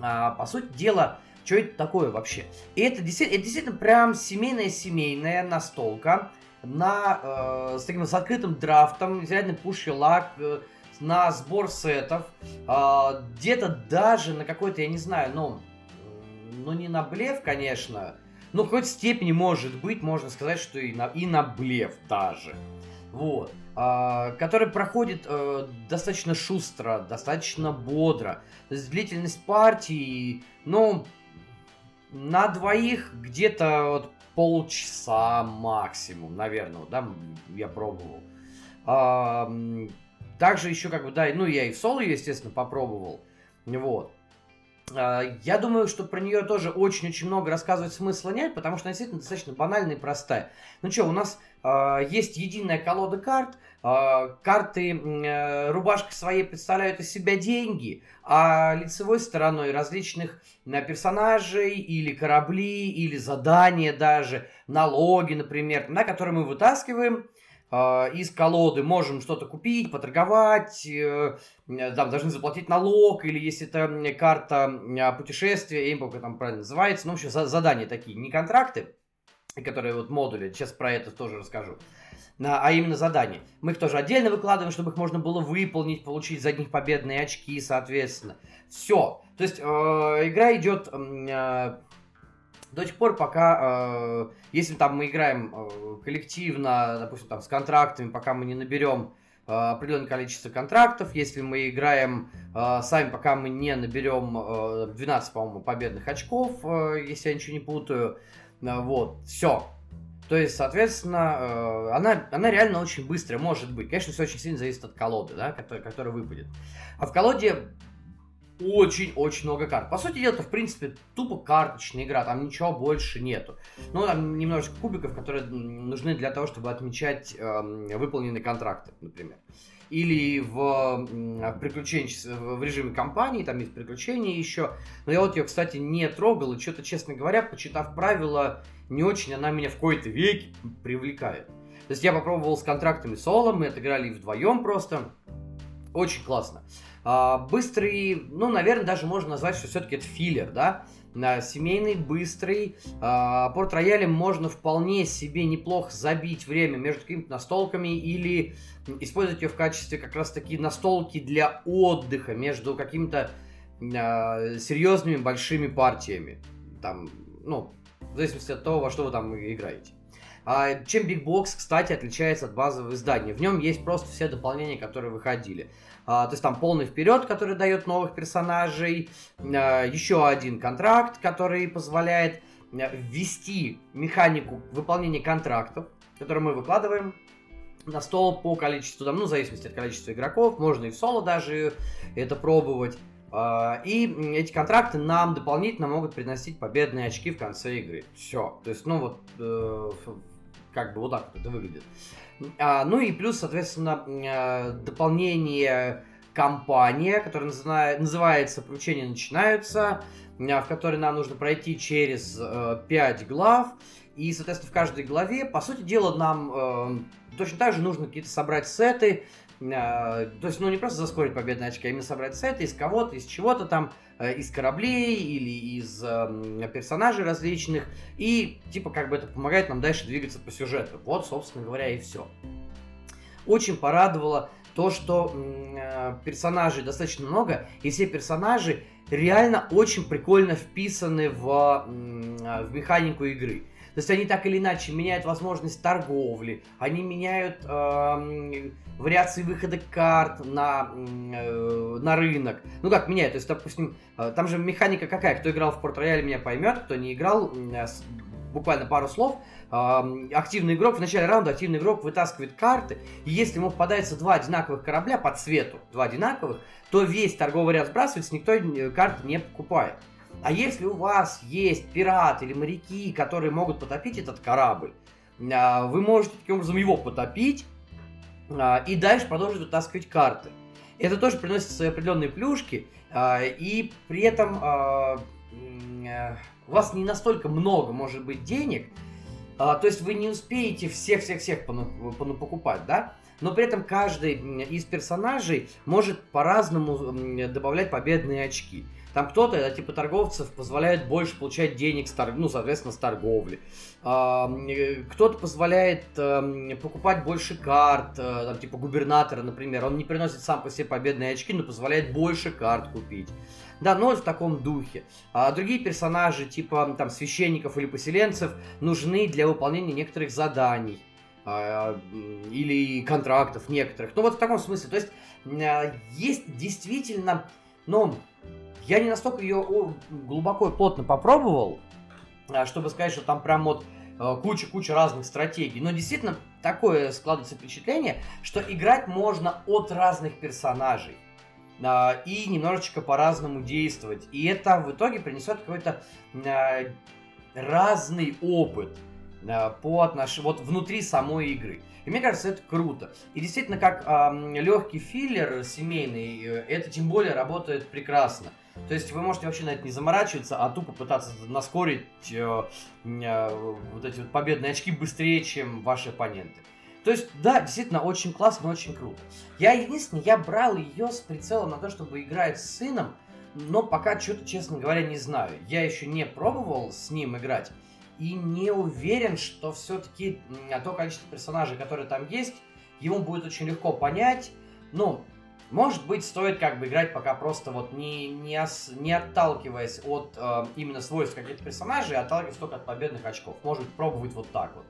А, по сути дела, что это такое вообще? И это действительно, это действительно прям семейная-семейная настолка на, э, с таким с открытым драфтом, реально пуш лак, э, на сбор сетов, э, где-то даже на какой-то, я не знаю, ну, ну не на блеф, конечно, но в какой-то степени может быть, можно сказать, что и на, и на блеф даже. Вот. А, который проходит э, достаточно шустро, достаточно бодро. То есть длительность партии, ну, на двоих где-то вот полчаса максимум, наверное, да, я пробовал. А, также еще как бы, да, ну, я и в соло, естественно, попробовал. Вот. А, я думаю, что про нее тоже очень-очень много рассказывать смысла нет, потому что она действительно достаточно банальная и простая. Ну что, у нас э, есть единая колода карт, э, карты э, рубашкой своей представляют из себя деньги, а лицевой стороной различных э, персонажей или корабли, или задания даже, налоги, например, на которые мы вытаскиваем, из колоды можем что-то купить, поторговать, э, там должны заплатить налог, или если это карта путешествия, я не помню, как там правильно называется, ну, в общем, задания такие, не контракты, которые вот модули, сейчас про это тоже расскажу, а именно задания. Мы их тоже отдельно выкладываем, чтобы их можно было выполнить, получить за них победные очки, соответственно. Все. То есть э, игра идет до тех пор, пока, э, если там мы играем э, коллективно, допустим, там с контрактами, пока мы не наберем э, определенное количество контрактов, если мы играем э, сами, пока мы не наберем э, 12, по-моему, победных очков, э, если я ничего не путаю, э, вот, все. То есть, соответственно, э, она, она реально очень быстрая, может быть. Конечно, все очень сильно зависит от колоды, да, которая, которая выпадет. А в колоде очень-очень много карт. По сути дела, это, в принципе, тупо карточная игра, там ничего больше нету. Ну, там немножечко кубиков, которые нужны для того, чтобы отмечать э, выполненные контракты, например. Или в, в, в режиме кампании, там есть приключения еще. Но я вот ее, кстати, не трогал, и что-то, честно говоря, почитав правила, не очень она меня в какой-то веке привлекает. То есть я попробовал с контрактами соло, мы отыграли вдвоем просто. Очень классно. А, быстрый, ну, наверное, даже можно назвать, что все-таки это филлер, да? Семейный, быстрый. А, порт рояле можно вполне себе неплохо забить время между какими-то настолками или использовать ее в качестве как раз таки настолки для отдыха между какими-то а, серьезными большими партиями. Там, ну, в зависимости от того, во что вы там играете. А чем Big Box, кстати, отличается от базового издания? В нем есть просто все дополнения, которые выходили. А, то есть там полный вперед, который дает новых персонажей, а, еще один контракт, который позволяет а, ввести механику выполнения контрактов, которые мы выкладываем на стол по количеству, там, ну, в зависимости от количества игроков, можно и в соло даже это пробовать. И эти контракты нам дополнительно могут приносить победные очки в конце игры. Все. То есть, ну вот, э, как бы вот так вот это выглядит. А, ну и плюс, соответственно, э, дополнение компания, которая называется «Приключения начинаются», в которой нам нужно пройти через э, 5 глав. И, соответственно, в каждой главе, по сути дела, нам э, точно так же нужно какие-то собрать сеты, то есть, ну, не просто заскорить победные очки, а именно собрать сеты из кого-то, из чего-то там, Э, из кораблей или из э, персонажей различных. И, типа, как бы это помогает нам дальше двигаться по сюжету. Вот, собственно говоря, и все. Очень порадовало то, что э, персонажей достаточно много, и все персонажи реально очень прикольно вписаны в, э, в механику игры. То есть они так или иначе меняют возможность торговли, они меняют э, вариации выхода карт на, э, на рынок. Ну как меняют, то есть, допустим, э, там же механика какая, кто играл в Порт Рояль меня поймет, кто не играл, э, буквально пару слов. Э, активный игрок, в начале раунда активный игрок вытаскивает карты, и если ему попадается два одинаковых корабля по цвету, два одинаковых, то весь торговый ряд сбрасывается, никто карты не покупает. А если у вас есть пираты или моряки, которые могут потопить этот корабль, а, вы можете таким образом его потопить а, и дальше продолжить вытаскивать карты. Это тоже приносит свои определенные плюшки, а, и при этом у вас не настолько много может быть денег, то есть вы не успеете всех-всех-всех покупать, да? но при этом каждый из персонажей может по-разному добавлять победные очки. Там кто-то, типа торговцев, позволяет больше получать денег, с торг... ну, соответственно, с торговли. Э, кто-то позволяет эм, покупать больше карт, э, там, типа губернатора, например. Он не приносит сам по себе победные очки, но позволяет больше карт купить. Да, но в таком духе. А другие персонажи, типа там священников или поселенцев, нужны для выполнения некоторых заданий а, или контрактов некоторых. Ну вот в таком смысле. То есть э, есть действительно, ну, я не настолько ее глубоко и плотно попробовал, а, чтобы сказать, что там прям вот э, куча-куча разных стратегий. Но действительно такое складывается впечатление, что играть можно от разных персонажей а, и немножечко по-разному действовать. И это в итоге принесет какой-то а, разный опыт по отношению вот внутри самой игры. И мне кажется, это круто. И действительно, как э, легкий филлер семейный, э, это тем более работает прекрасно. То есть вы можете вообще на это не заморачиваться, а тупо пытаться наскорить э, э, вот эти вот победные очки быстрее, чем ваши оппоненты. То есть, да, действительно, очень классно, очень круто. Я единственное, я брал ее с прицелом на то, чтобы играть с сыном, но пока что-то, честно говоря, не знаю. Я еще не пробовал с ним играть и не уверен, что все-таки то количество персонажей, которые там есть, ему будет очень легко понять. Ну, может быть, стоит как бы играть пока просто вот не, не, ос, не отталкиваясь от э, именно свойств каких-то персонажей, а отталкиваясь только от победных очков. Может пробовать вот так вот.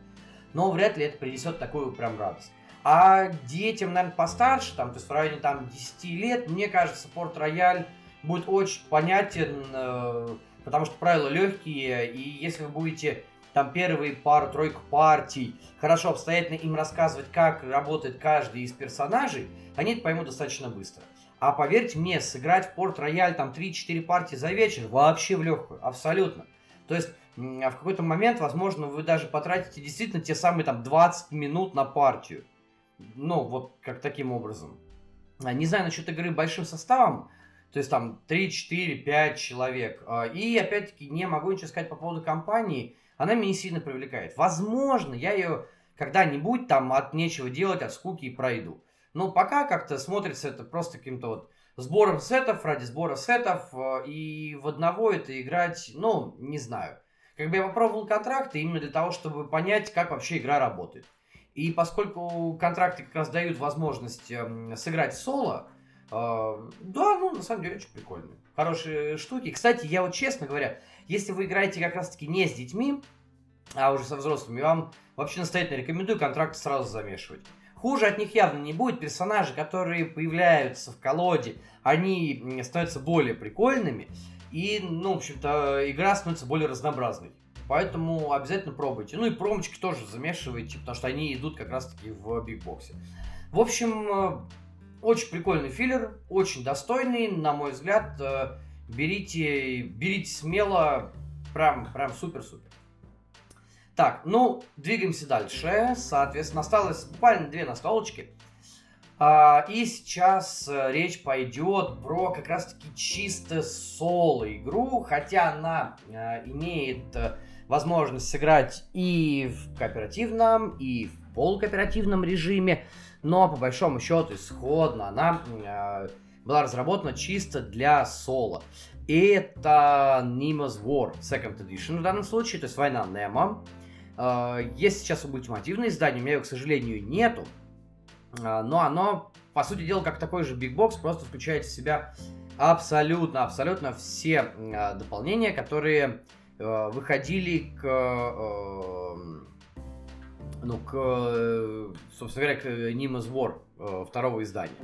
Но вряд ли это принесет такую прям радость. А детям, наверное, постарше, там, то есть в районе там 10 лет, мне кажется, Порт Рояль будет очень понятен, э, потому что правила легкие, и если вы будете там первые пару-тройку партий, хорошо обстоятельно им рассказывать, как работает каждый из персонажей, они это поймут достаточно быстро. А поверьте мне, сыграть в Порт-Рояль там 3-4 партии за вечер вообще в легкую, абсолютно. То есть в какой-то момент, возможно, вы даже потратите действительно те самые там 20 минут на партию. Ну, вот как таким образом. А, не знаю насчет игры большим составом, то есть там 3, 4, 5 человек. А, и опять-таки не могу ничего сказать по поводу компании она меня не сильно привлекает. Возможно, я ее когда-нибудь там от нечего делать, от скуки и пройду. Но пока как-то смотрится это просто каким-то вот сбором сетов ради сбора сетов. Э, и в одного это играть, ну, не знаю. Как бы я попробовал контракты именно для того, чтобы понять, как вообще игра работает. И поскольку контракты как раз дают возможность эм, сыграть соло, э, да, ну, на самом деле, очень прикольно. Хорошие штуки. Кстати, я вот честно говоря, если вы играете как раз-таки не с детьми, а уже со взрослыми, вам вообще настоятельно рекомендую контракты сразу замешивать. Хуже от них явно не будет. Персонажи, которые появляются в колоде, они становятся более прикольными. И, ну, в общем-то, игра становится более разнообразной. Поэтому обязательно пробуйте. Ну и промочки тоже замешивайте, потому что они идут как раз-таки в бигбоксе. В общем, э, очень прикольный филлер, очень достойный, на мой взгляд. Э, берите, берите смело, прям, прям супер-супер. Так, ну, двигаемся дальше. Соответственно, осталось буквально две настолочки. А, и сейчас э, речь пойдет про как раз-таки чисто соло игру, хотя она а, имеет а, возможность сыграть и в кооперативном, и в полукооперативном режиме, но по большому счету исходно она была разработана чисто для соло. И это Nemo's War Second Edition в данном случае, то есть война Немо. А, есть сейчас ультимативное издание, у меня его, к сожалению, нету. А, но оно, по сути дела, как такой же Big Box, просто включает в себя абсолютно, абсолютно все а, дополнения, которые выходили к, ну, к, собственно говоря, к Nimbus War второго издания.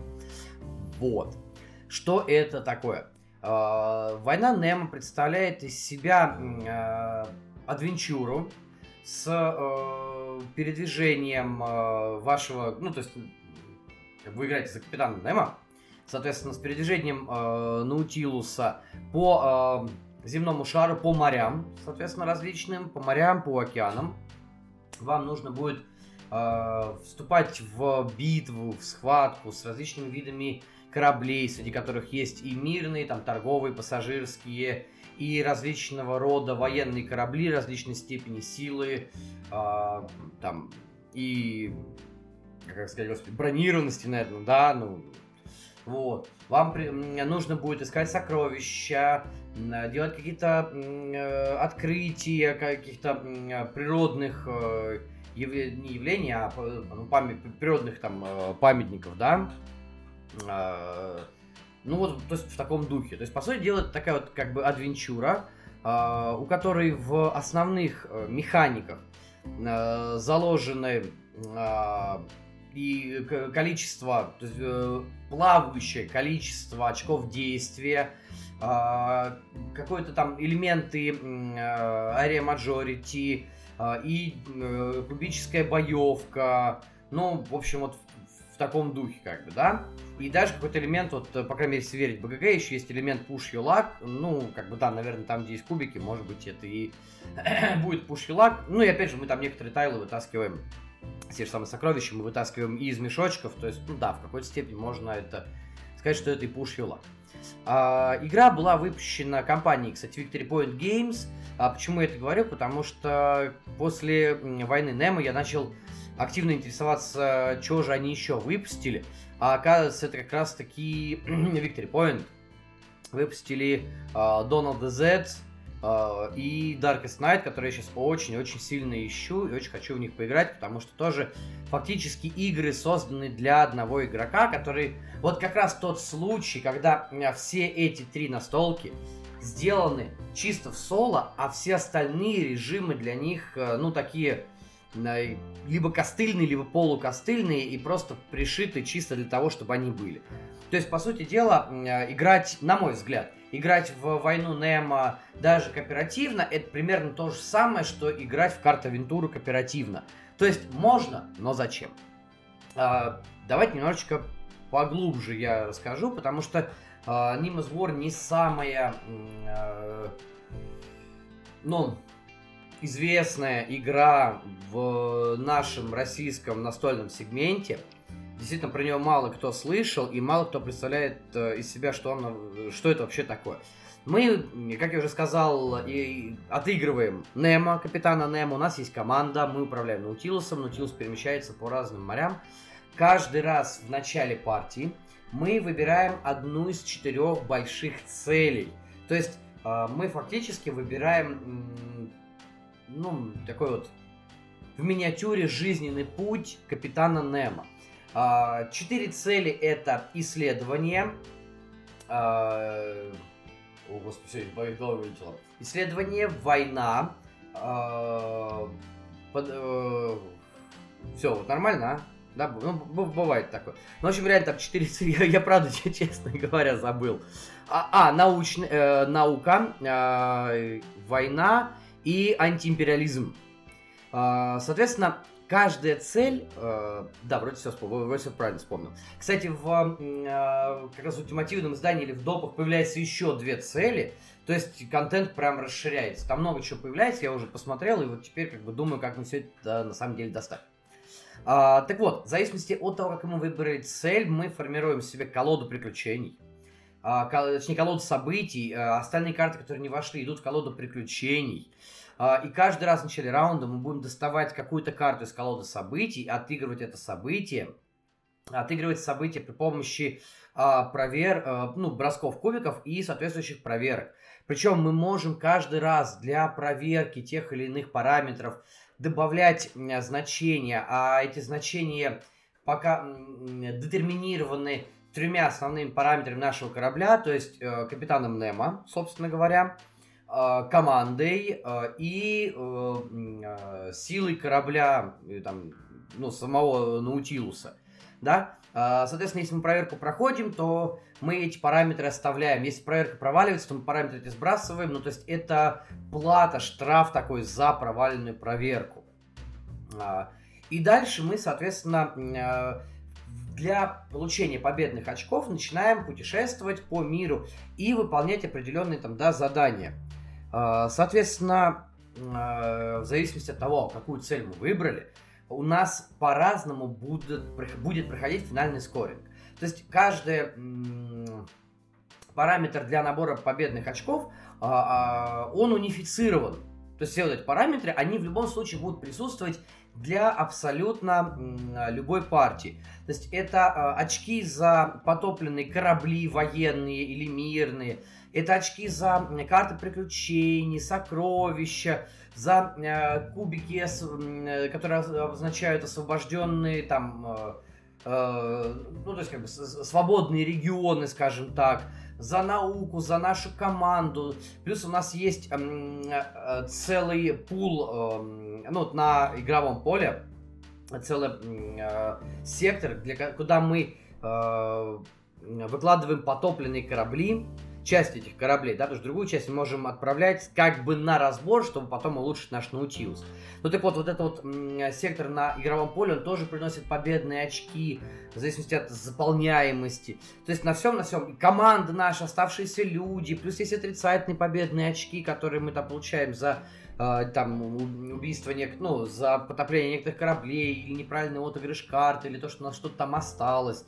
Вот. Что это такое? А, Война Немо представляет из себя а, адвенчуру с а, передвижением вашего, ну то есть вы играете за капитана Немо, соответственно, с передвижением Наутилуса по земному шару по морям, соответственно, различным, по морям, по океанам. Вам нужно будет э, вступать в битву, в схватку с различными видами кораблей, среди которых есть и мирные, там торговые, пассажирские, и различного рода военные корабли различной степени силы, э, там, и, как сказать, господи, бронированности, наверное, да, ну, вот. Вам при, нужно будет искать сокровища, делать какие-то э, открытия каких-то природных э, явле, не явлений, а ну, память, природных там э, памятников, да. Э, ну вот, то есть в таком духе. То есть, по сути дела, это такая вот как бы адвенчура, э, у которой в основных э, механиках э, заложены э, и количество, то есть, э, плавающее количество очков действия, какой-то там элементы Area Majority и кубическая боевка, ну, в общем, вот в, в таком духе, как бы, да. И даже какой-то элемент, вот, по крайней мере, если верить БГГ, еще есть элемент push your luck, ну, как бы, там, наверное, там, где есть кубики, может быть, это и *clears throat* будет push your luck. Ну, и опять же, мы там некоторые тайлы вытаскиваем те же самые сокровища мы вытаскиваем и из мешочков, то есть, ну да, в какой-то степени можно это сказать, что это и push your luck. А, игра была выпущена компанией, кстати, Victory Point Games. А почему я это говорю? Потому что после войны Немо я начал активно интересоваться, что же они еще выпустили. А оказывается, это как раз таки *clears throat* Victory Point выпустили uh, Donald Z, Uh, и Darkest Night, который я сейчас очень-очень сильно ищу и очень хочу в них поиграть, потому что тоже фактически игры созданы для одного игрока, который... Вот как раз тот случай, когда все эти три настолки сделаны чисто в соло, а все остальные режимы для них, э, ну, такие либо костыльные, либо полукостыльные и просто пришиты чисто для того, чтобы они были. То есть, по сути дела, э, играть, на мой взгляд, играть в войну Немо даже кооперативно, это примерно то же самое, что играть в карта Вентуру кооперативно. То есть можно, но зачем? А, давайте немножечко поглубже я расскажу, потому что а, Nimbus War не самая, а, ну, известная игра в нашем российском настольном сегменте. Действительно, про нее мало кто слышал, и мало кто представляет э, из себя, что, он, что это вообще такое. Мы, как я уже сказал, и отыгрываем Немо, капитана Немо. У нас есть команда, мы управляем Наутилусом. Наутилус перемещается по разным морям. Каждый раз в начале партии мы выбираем одну из четырех больших целей. То есть э, мы фактически выбираем, ну, такой вот в миниатюре жизненный путь капитана Немо. А, четыре цели это исследование. А, о, господи, все, из вылетело. Исследование, война. Под, э, все, вот нормально, а? Да, ну, бывает такое. Ну, в общем, реально там 4 я, я правда, честно говоря, забыл. А, а научный, э, наука, э, война и антиимпериализм. Э, соответственно, каждая цель, э, да, вроде все, вроде все правильно вспомнил. Кстати, в э, как раз в ультимативном издании или в допах появляется еще две цели, то есть контент прям расширяется. Там много чего появляется, я уже посмотрел, и вот теперь как бы думаю, как мы все это на самом деле достать. А, так вот, в зависимости от того, как мы выбрали цель, мы формируем себе колоду приключений. А, точнее, колоду событий. А, остальные карты, которые не вошли, идут в колоду приключений. А, и каждый раз в начале раунда мы будем доставать какую-то карту из колоды событий, отыгрывать это событие, отыгрывать событие при помощи а, провер, а, ну, бросков кубиков и соответствующих проверок. Причем мы можем каждый раз для проверки тех или иных параметров добавлять значения, а эти значения пока детерминированы тремя основными параметрами нашего корабля, то есть э, капитаном Немо, собственно говоря, Э, командой э, и э, силой корабля, там, ну, самого Наутилуса. Да? Соответственно, если мы проверку проходим, то мы эти параметры оставляем. Если проверка проваливается, то мы параметры эти сбрасываем. Ну, то есть это плата, штраф такой за проваленную проверку. И дальше мы, соответственно, для получения победных очков начинаем путешествовать по миру и выполнять определенные там, да, задания. А, соответственно, а, в зависимости от того, какую цель мы выбрали, у нас по-разному будет, будет проходить финальный скоринг. То есть каждый параметр для набора победных очков, а, он унифицирован. То есть все вот эти параметры, они в любом случае будут присутствовать для абсолютно любой партии. То есть это очки за потопленные корабли военные или мирные, это очки за карты приключений, сокровища, за э, кубики, которые обозначают освобожденные там, э, ну то есть как бы свободные регионы, скажем так, за науку, за нашу команду. Плюс у нас есть э, целый пул, э, ну на игровом поле целый э, сектор, для, куда мы э, выкладываем потопленные корабли часть этих кораблей, да, потому что другую часть мы можем отправлять как бы на разбор, чтобы потом улучшить наш Наутилус. Ну так вот, вот этот вот сектор на игровом поле, он тоже приносит победные очки, в зависимости от заполняемости. То есть на всем, на всем, команда наша, оставшиеся люди, плюс есть отрицательные победные очки, которые мы там получаем за э, там убийство нек... ну, за потопление некоторых кораблей, или неправильный отыгрыш карты, или то, что у нас что-то там осталось.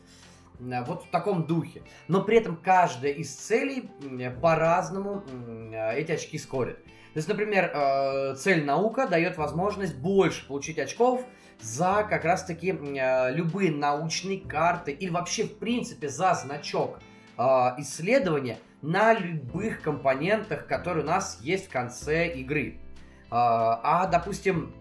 Э, вот в таком духе. Но при этом каждая из целей по-разному э, эти очки скорит. То есть, например, э, цель наука дает возможность больше получить очков за как раз-таки любые научные карты или вообще, в принципе, за значок исследования на любых компонентах, которые у нас есть в конце игры. А, допустим,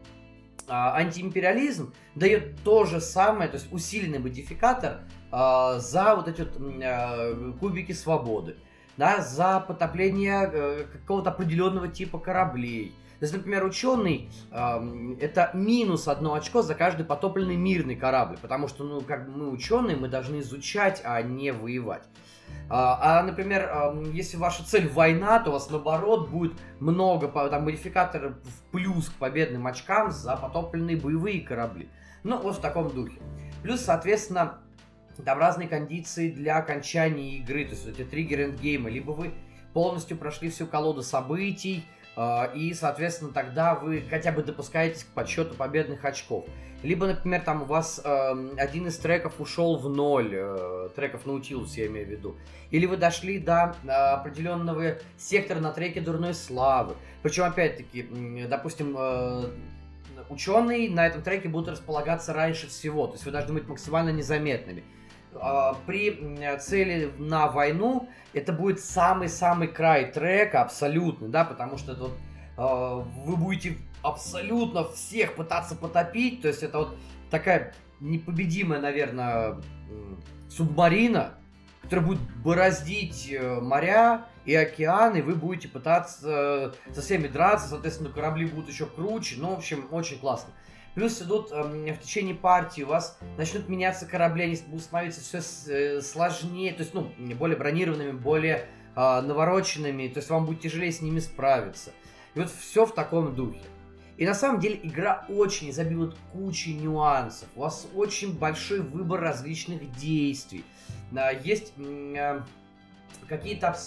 антиимпериализм дает то же самое, то есть усиленный модификатор э, за вот эти вот э, кубики свободы, да, за потопление э, какого-то определенного типа кораблей. То есть, например, ученый э, это минус одно очко за каждый потопленный мирный корабль, потому что, ну, как мы ученые, мы должны изучать, а не воевать. А, а, например, если ваша цель война, то у вас наоборот будет много там, модификаторов в плюс к победным очкам за потопленные боевые корабли. Ну, вот в таком духе. Плюс, соответственно, там разные кондиции для окончания игры, то есть эти триггеры эндгейма. Либо вы полностью прошли всю колоду событий, э, и, соответственно, тогда вы хотя бы допускаетесь к подсчету победных очков. Либо, например, там у вас э, один из треков ушел в ноль, э, треков Наутилус, я имею в виду. Или вы дошли до э, определенного сектора на треке дурной славы. Причем, опять-таки, допустим, э, ученые на этом треке будут располагаться раньше всего. То есть вы должны быть максимально незаметными. А, при цели на войну это будет самый-самый край трека, абсолютно, да, потому что тут а, вы будете абсолютно всех пытаться потопить, то есть это вот такая непобедимая, наверное, субмарина, которая будет бороздить э, моря и океаны, вы будете пытаться э, со всеми драться, соответственно, корабли будут еще круче, ну, в общем, очень классно. Плюс идут э, в течение партии, у вас начнут меняться корабли, они будут становиться все э, сложнее, то есть, ну, более бронированными, более э, навороченными, то есть вам будет тяжелее с ними справиться. И вот все в таком духе. И на самом деле игра очень изобилует кучей нюансов. У вас очень большой выбор различных действий. Есть э, какие-то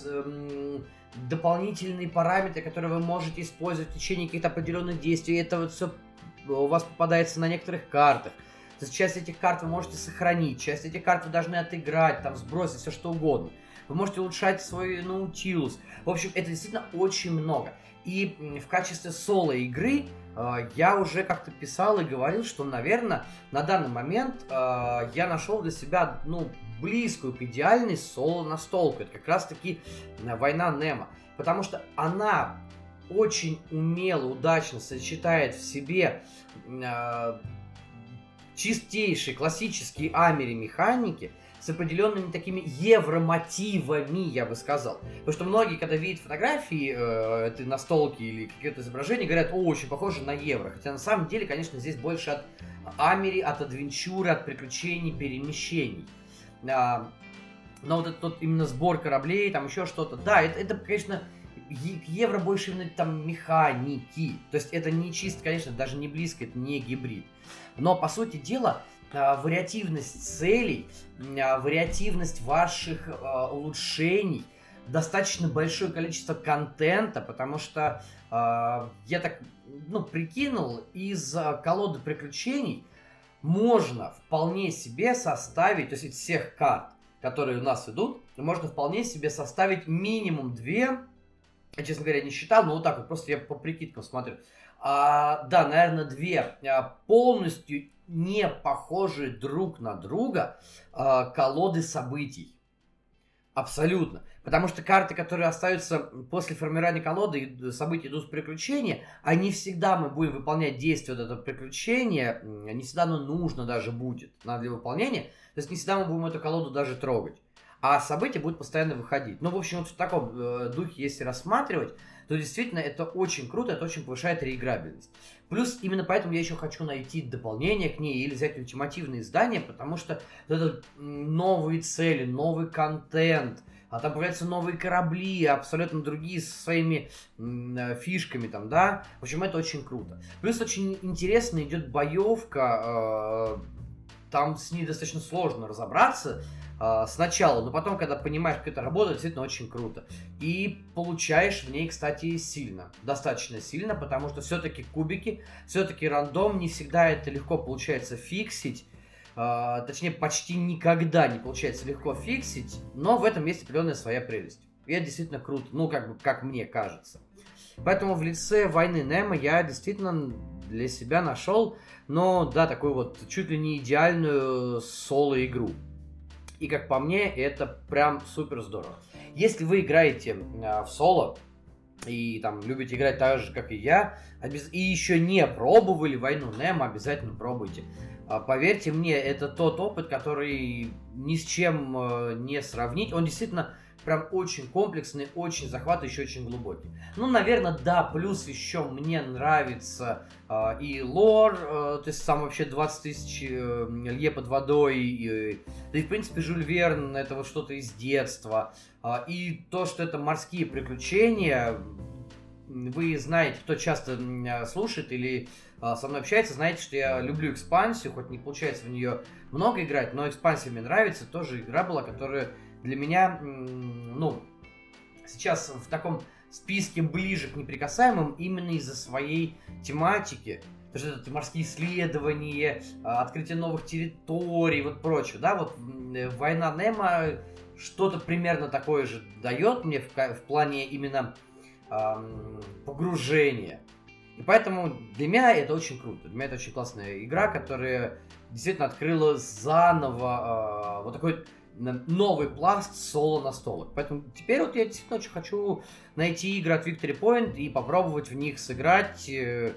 дополнительные параметры, которые вы можете использовать в течение каких-то определенных действий. Это вот все у вас попадается на некоторых картах. То есть часть этих карт вы можете сохранить, часть этих карт вы должны отыграть, там, сбросить, все что угодно. Вы можете улучшать свой наутилус. В общем, это действительно очень много. И в качестве соло игры э, я уже как-то писал и говорил, что, наверное, на данный момент э, я нашел для себя, ну, близкую к идеальной соло настолку. Это как раз-таки э, война Немо. Потому что она очень умело, удачно сочетает в себе э, чистейшие классические амери механики с определенными такими евромотивами, я бы сказал. Потому что многие, когда видят фотографии э, этой настолки или какие-то изображения, говорят, о, очень похоже на евро. Хотя на самом деле, конечно, здесь больше от амери, от адвенчуры, от приключений, перемещений. Э, но вот этот именно сбор кораблей, там еще что-то. Да, это, это конечно, евро больше именно там механики. То есть это не чисто, конечно, даже не близко, это не гибрид. Но по сути дела, а, вариативность целей, а, вариативность ваших а, улучшений достаточно большое количество контента, потому что я так, ну, прикинул, из колоды приключений можно вполне себе составить, то есть из всех карт, которые у нас идут, можно вполне себе составить минимум две, честно говоря, не считал, но вот так вот, просто я по прикидкам смотрю. А, да, наверное, две а, полностью не похожие друг на друга а, колоды событий. Абсолютно. Потому что карты, которые остаются после формирования колоды, события идут в приключения, они всегда мы будем выполнять действия вот этого приключения, не всегда оно нужно даже будет для выполнения, то есть не всегда мы будем эту колоду даже трогать. А события будут постоянно выходить. Ну, в общем, вот в таком э, духе, если рассматривать, то действительно это очень круто, это очень повышает реиграбельность. Плюс именно поэтому я еще хочу найти дополнение к ней или взять ультимативные издания, потому что это новые цели, новый контент, а там появляются новые корабли, абсолютно другие со своими э, фишками там, да. В общем, это очень круто. Плюс очень интересно идет боевка, э, там с ней достаточно сложно разобраться, э, сначала, но потом, когда понимаешь, как это работает, действительно очень круто. И получаешь в ней, кстати, сильно, достаточно сильно, потому что все-таки кубики, все-таки рандом, не всегда это легко получается фиксить. Э, точнее, почти никогда не получается легко фиксить, но в этом есть определенная своя прелесть. И это действительно круто, ну, как бы, как мне кажется. Поэтому в лице войны Немо я действительно для себя нашел, но, да, такую вот чуть ли не идеальную соло-игру. И как по мне, это прям супер здорово. Если вы играете э, в соло и там любите играть так же, как и я, и еще не пробовали войну Немо, обязательно пробуйте. А, поверьте мне, это тот опыт, который ни с чем э, не сравнить. Он действительно прям очень комплексный, очень захватывающий, очень глубокий. Ну, наверное, да, плюс еще мне нравится э, и лор, э, то есть сам вообще 20 тысяч э, лье под водой, и, да и, в принципе, Жюль Верн, это вот что-то из детства, э, и то, что это морские приключения, вы знаете, кто часто слушает или э, со мной общается, знаете, что я люблю экспансию, хоть не получается в нее много играть, но экспансия мне нравится, тоже игра была, которая для меня, ну, сейчас в таком списке ближе к неприкасаемым именно из-за своей тематики. Потому что это морские исследования, а, открытие новых территорий, вот прочее, да, вот э, война Немо что-то примерно такое же дает мне в, в плане именно эм, погружения. И поэтому для меня это очень круто. Для меня это очень классная игра, которая действительно открыла заново э, вот такой новый пласт соло настолок. Поэтому теперь вот я действительно очень хочу найти игры от Victory Point и попробовать в них сыграть. Э,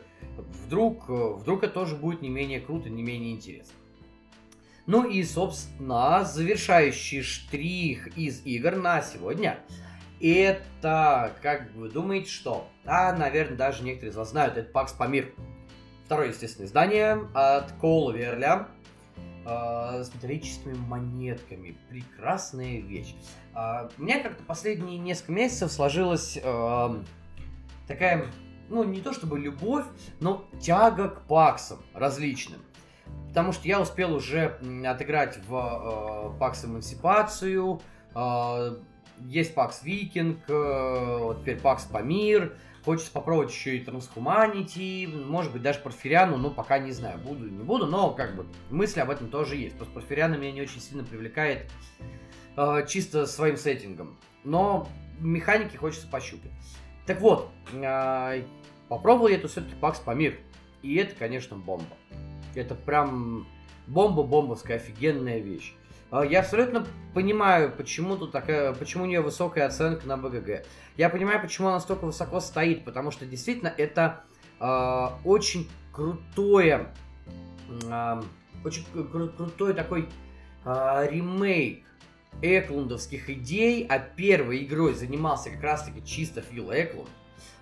вдруг, э, вдруг это тоже будет не менее круто, не менее интересно. Ну и, собственно, завершающий штрих из игр на сегодня. Это, как вы думаете, что? А, наверное, даже некоторые из вас знают, это Пакс Памир. Второе, естественно, издание от Коула Верля э, с металлическими монетками. Прекрасная вещь. Э, у меня как-то последние несколько месяцев сложилась э, такая, ну, не то чтобы любовь, но тяга к паксам различным. Потому что я успел уже отыграть в э, Пакс Эмансипацию, э, есть Пакс Викинг, э, вот теперь Пакс Памир, Хочется попробовать еще и Трансхуманити, может быть, даже Порфиряну, но пока не знаю, буду не буду, но как бы мысли об этом тоже есть. Просто Порфиряна меня не очень сильно привлекает э, чисто своим сеттингом. Но механики хочется пощупать. Так вот, э, попробовал я эту все-таки Пакс Памир. И это, конечно, бомба. Это прям бомба-бомбовская офигенная вещь. А, я абсолютно понимаю, почему тут такая, почему у нее высокая оценка на БГГ. Я понимаю, почему она столько высоко стоит, потому что действительно это э, очень крутое, э, очень кру- крутой такой э, ремейк Эклундовских идей, а первой игрой занимался как раз-таки чисто Фил Эклунд.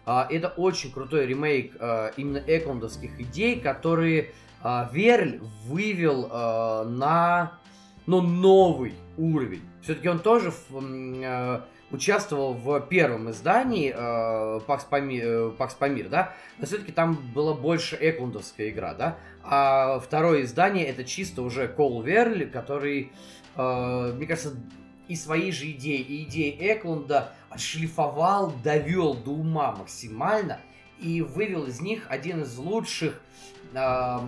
Э, это очень крутой ремейк э, именно Эклундовских идей, которые э, Верль вывел э, на но новый уровень. Все-таки он тоже э, участвовал в первом издании э, Пакс, э, Пакс Памир, да, но все-таки там была больше эклундовская игра, да, а второе издание это чисто уже Кол Верли, который, э, мне кажется, и свои же идеи, и идеи Эклунда отшлифовал, довел до ума максимально и вывел из них один из лучших э,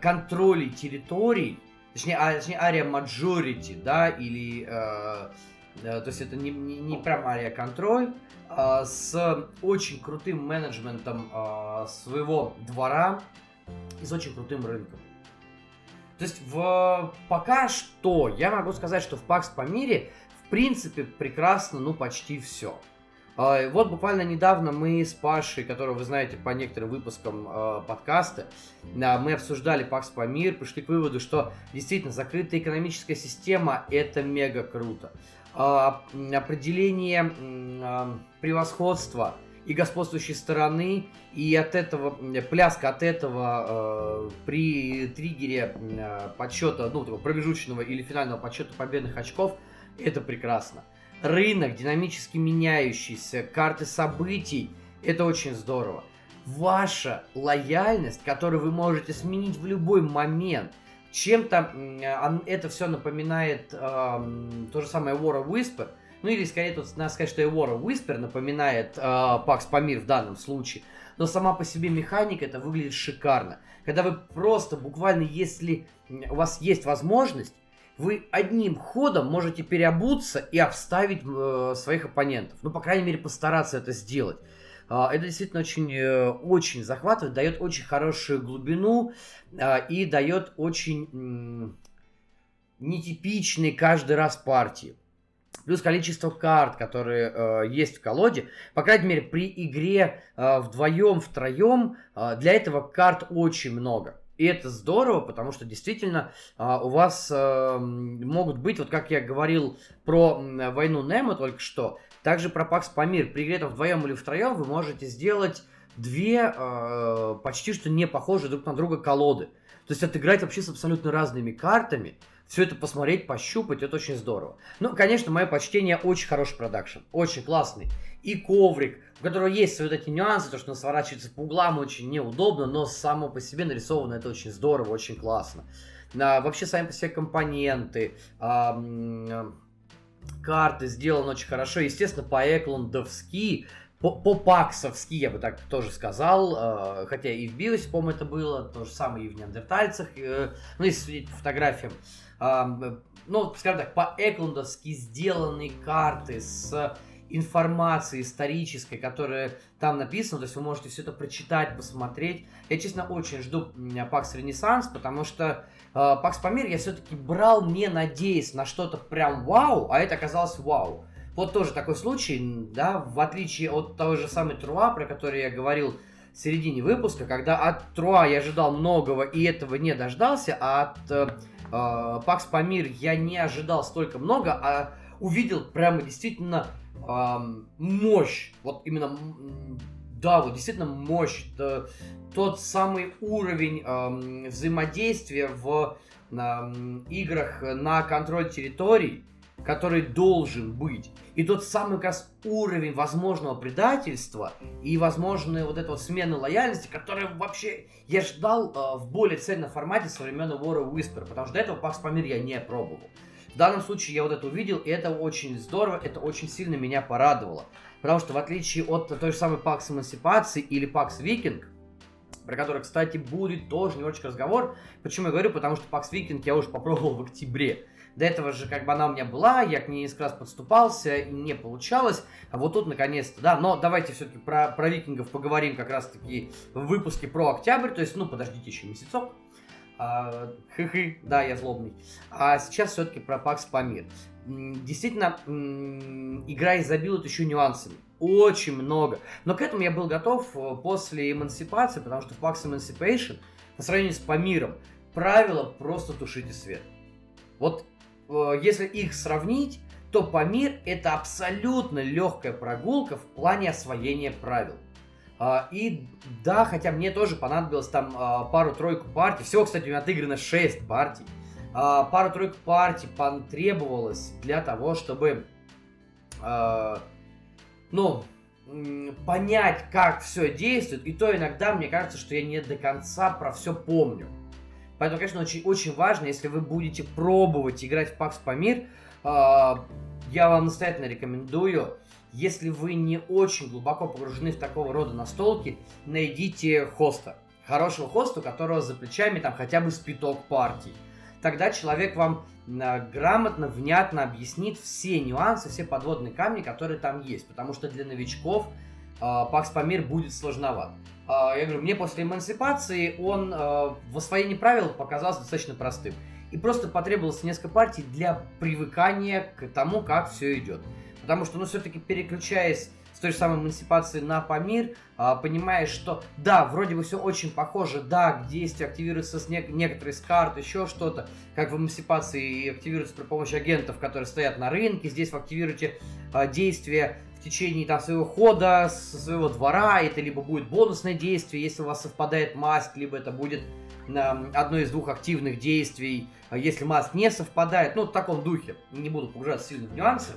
контролей территорий, точнее, а, точнее ария majority, да, или, э, э, то есть это не, не, не прям ария контроль, э, с очень крутым менеджментом э, своего двора и с очень крутым рынком. То есть в, пока что я могу сказать, что в Пакс по мире в принципе прекрасно, ну почти все. А, вот буквально недавно мы с Пашей, которого вы знаете по некоторым выпускам э, подкаста, мы обсуждали Пакс по мир, пришли к выводу, что действительно закрытая экономическая система это мега круто. Э, определение превосходства и господствующей стороны, и от этого, пляска от этого э, при триггере э, подсчета, ну, такого промежуточного или финального подсчета победных очков, это прекрасно. Рынок динамически меняющийся, карты событий, это очень здорово. Ваша лояльность, которую вы можете сменить в любой момент, чем-то это все напоминает э, то же самое War of Whisper – ну или скорее тут надо сказать, что Эвора Whisper напоминает э, Пакс Памир в данном случае. Но сама по себе механика это выглядит шикарно. Когда вы просто буквально, если у вас есть возможность, вы одним ходом можете переобуться и обставить э, своих оппонентов. Ну, по крайней мере, постараться это сделать. Э, это действительно очень, э, очень захватывает, дает очень хорошую глубину э, и дает очень э, нетипичные каждый раз партии плюс количество карт, которые э, есть в колоде. По крайней мере, при игре э, вдвоем, втроем, э, для этого карт очень много. И это здорово, потому что действительно э, у вас э, могут быть, вот как я говорил про войну Немо только что, также про Пакс Памир. При игре вдвоем или втроем вы можете сделать две э, почти что не похожие друг на друга колоды. То есть отыграть вообще с абсолютно разными картами все это посмотреть, пощупать, это очень здорово. Ну, конечно, мое почтение, очень хороший продакшн, очень классный. И коврик, у которого есть вот эти нюансы, то, что он сворачивается по углам, очень неудобно, но само по себе нарисовано это очень здорово, очень классно. А, вообще, сами по себе компоненты, а, карты сделаны очень хорошо. Естественно, по-эклондовски, по-паксовски, я бы так тоже сказал, а, хотя и в Биосе, по-моему, это было, то же самое и в Неандертальцах, э, ну, если судить по фотографиям ну, скажем так, по-эклундовски сделанные карты с информацией исторической, которая там написана, то есть вы можете все это прочитать, посмотреть. Я, честно, очень жду Пакс Ренессанс, потому что э, Пакс Памир я все-таки брал, не надеясь на что-то прям вау, а это оказалось вау. Вот тоже такой случай, да, в отличие от того же самой Труа, про который я говорил в середине выпуска, когда от Труа я ожидал многого и этого не дождался, а от э, э, Пакс Памир я не ожидал столько много, а увидел прямо действительно э, мощь. Вот именно, да, вот действительно мощь. Это тот самый уровень э, взаимодействия в э, играх на контроль территорий, который должен быть. И тот самый как уровень возможного предательства и возможной вот этой вот смены лояльности, которая вообще я ждал э, в более цельном формате со времен War of Whisper, потому что до этого Пакс Памир я не пробовал. В данном случае я вот это увидел, и это очень здорово, это очень сильно меня порадовало. Потому что в отличие от той же самой Пакс Эмансипации или Пакс Викинг, про который, кстати, будет тоже немножечко разговор. Почему я говорю? Потому что Пакс Викинг я уже попробовал в октябре. До этого же как бы она у меня была, я к ней несколько раз подступался, и не получалось. А вот тут наконец-то, да. Но давайте все-таки про, про викингов поговорим как раз-таки в выпуске про октябрь. То есть, ну, подождите еще месяцок. А, хы-хы, да, я злобный. А сейчас все-таки про Пакс Памир. Действительно, игра изобилует еще нюансами. Очень много. Но к этому я был готов э, после эмансипации, потому что в Pax Emancipation, по сравнению с Памиром, правило просто тушите свет. Вот Э, если их сравнить, то Памир это абсолютно легкая прогулка в плане освоения правил. А, и да, хотя мне тоже понадобилось там а, пару-тройку партий. Всего, кстати, у меня отыграно 6 партий. А, пару-тройку партий потребовалось для того, чтобы ну, понять, как все действует. И то иногда мне кажется, что я не до конца про все помню. Поэтому, конечно, очень, очень важно, если вы будете пробовать играть в Pax Памир, я вам настоятельно рекомендую, если вы не очень глубоко погружены в такого рода настолки, найдите хоста. Хорошего хоста, у которого за плечами там хотя бы спиток партий. Тогда человек вам а, грамотно, внятно объяснит все нюансы, все подводные камни, которые там есть. Потому что для новичков а, Пакс Памир будет сложноват. А, я говорю, мне после эмансипации он в освоении правил показался достаточно простым. И просто потребовалось несколько партий для привыкания к тому, как все идет. Потому что, ну, все-таки переключаясь с той же самой эмансипации на Памир, понимаешь, что да, вроде бы все очень похоже, да, действие активируется с не- некоторые с карт, еще что-то, как в эмансипации активируется при помощи агентов, которые стоят на рынке, здесь вы активируете а, действие в течение там, своего хода, со своего двора, это либо будет бонусное действие, если у вас совпадает масть, либо это будет на одно из двух активных действий, а если маст не совпадает, ну, в таком духе, не буду погружаться сильно в нюансы,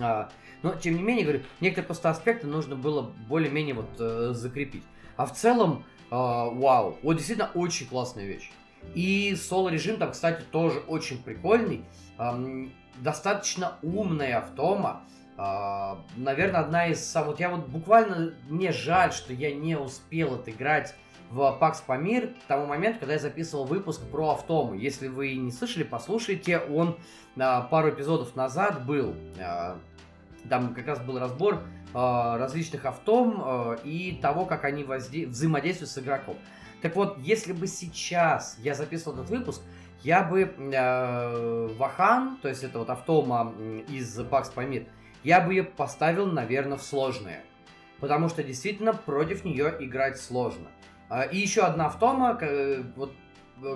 а, но, тем не менее, говорю, некоторые просто аспекты нужно было более-менее вот э, закрепить. А в целом, э, вау, вот действительно очень классная вещь. И соло-режим там, кстати, тоже очень прикольный. Эм, достаточно умная автома. Э, наверное, одна из самых... Вот я вот буквально... Мне жаль, что я не успел отыграть в Pax Pamir к тому моменту, когда я записывал выпуск про автому. Если вы не слышали, послушайте, он э, пару эпизодов назад был. Э, там как раз был разбор э, различных автом э, и того, как они возде... взаимодействуют с игроком. Так вот, если бы сейчас я записывал этот выпуск, я бы э, Вахан, то есть это вот автома из Бакс Памир, я бы ее поставил, наверное, в сложные. Потому что действительно против нее играть сложно. Э, и еще одна автома, э, вот,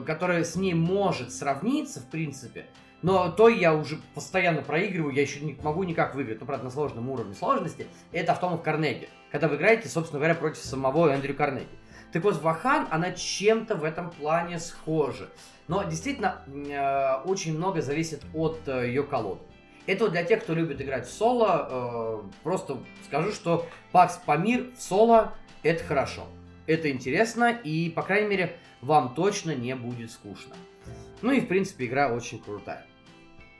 которая с ней может сравниться, в принципе, но то я уже постоянно проигрываю, я еще не могу никак выиграть, ну, правда, на сложном уровне сложности. Это автомат Карнеги, когда вы играете, собственно говоря, против самого Эндрю Карнеги. Так вот, Вахан, она чем-то в этом плане схожа. Но действительно, э, очень много зависит от э, ее колоды. Это вот для тех, кто любит играть в соло, э, просто скажу, что Пакс Памир в соло это хорошо. Это интересно, и, по крайней мере, вам точно не будет скучно. Ну и, в принципе, игра очень крутая.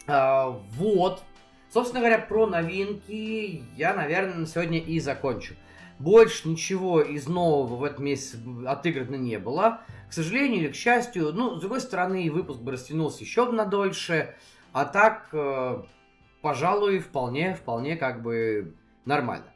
А, вот. Собственно говоря, про новинки я, наверное, на сегодня и закончу. Больше ничего из нового в этом месяце отыграно не было. К сожалению или к счастью, ну, с другой стороны, выпуск бы растянулся еще на дольше. А так, э, пожалуй, вполне, вполне как бы нормально.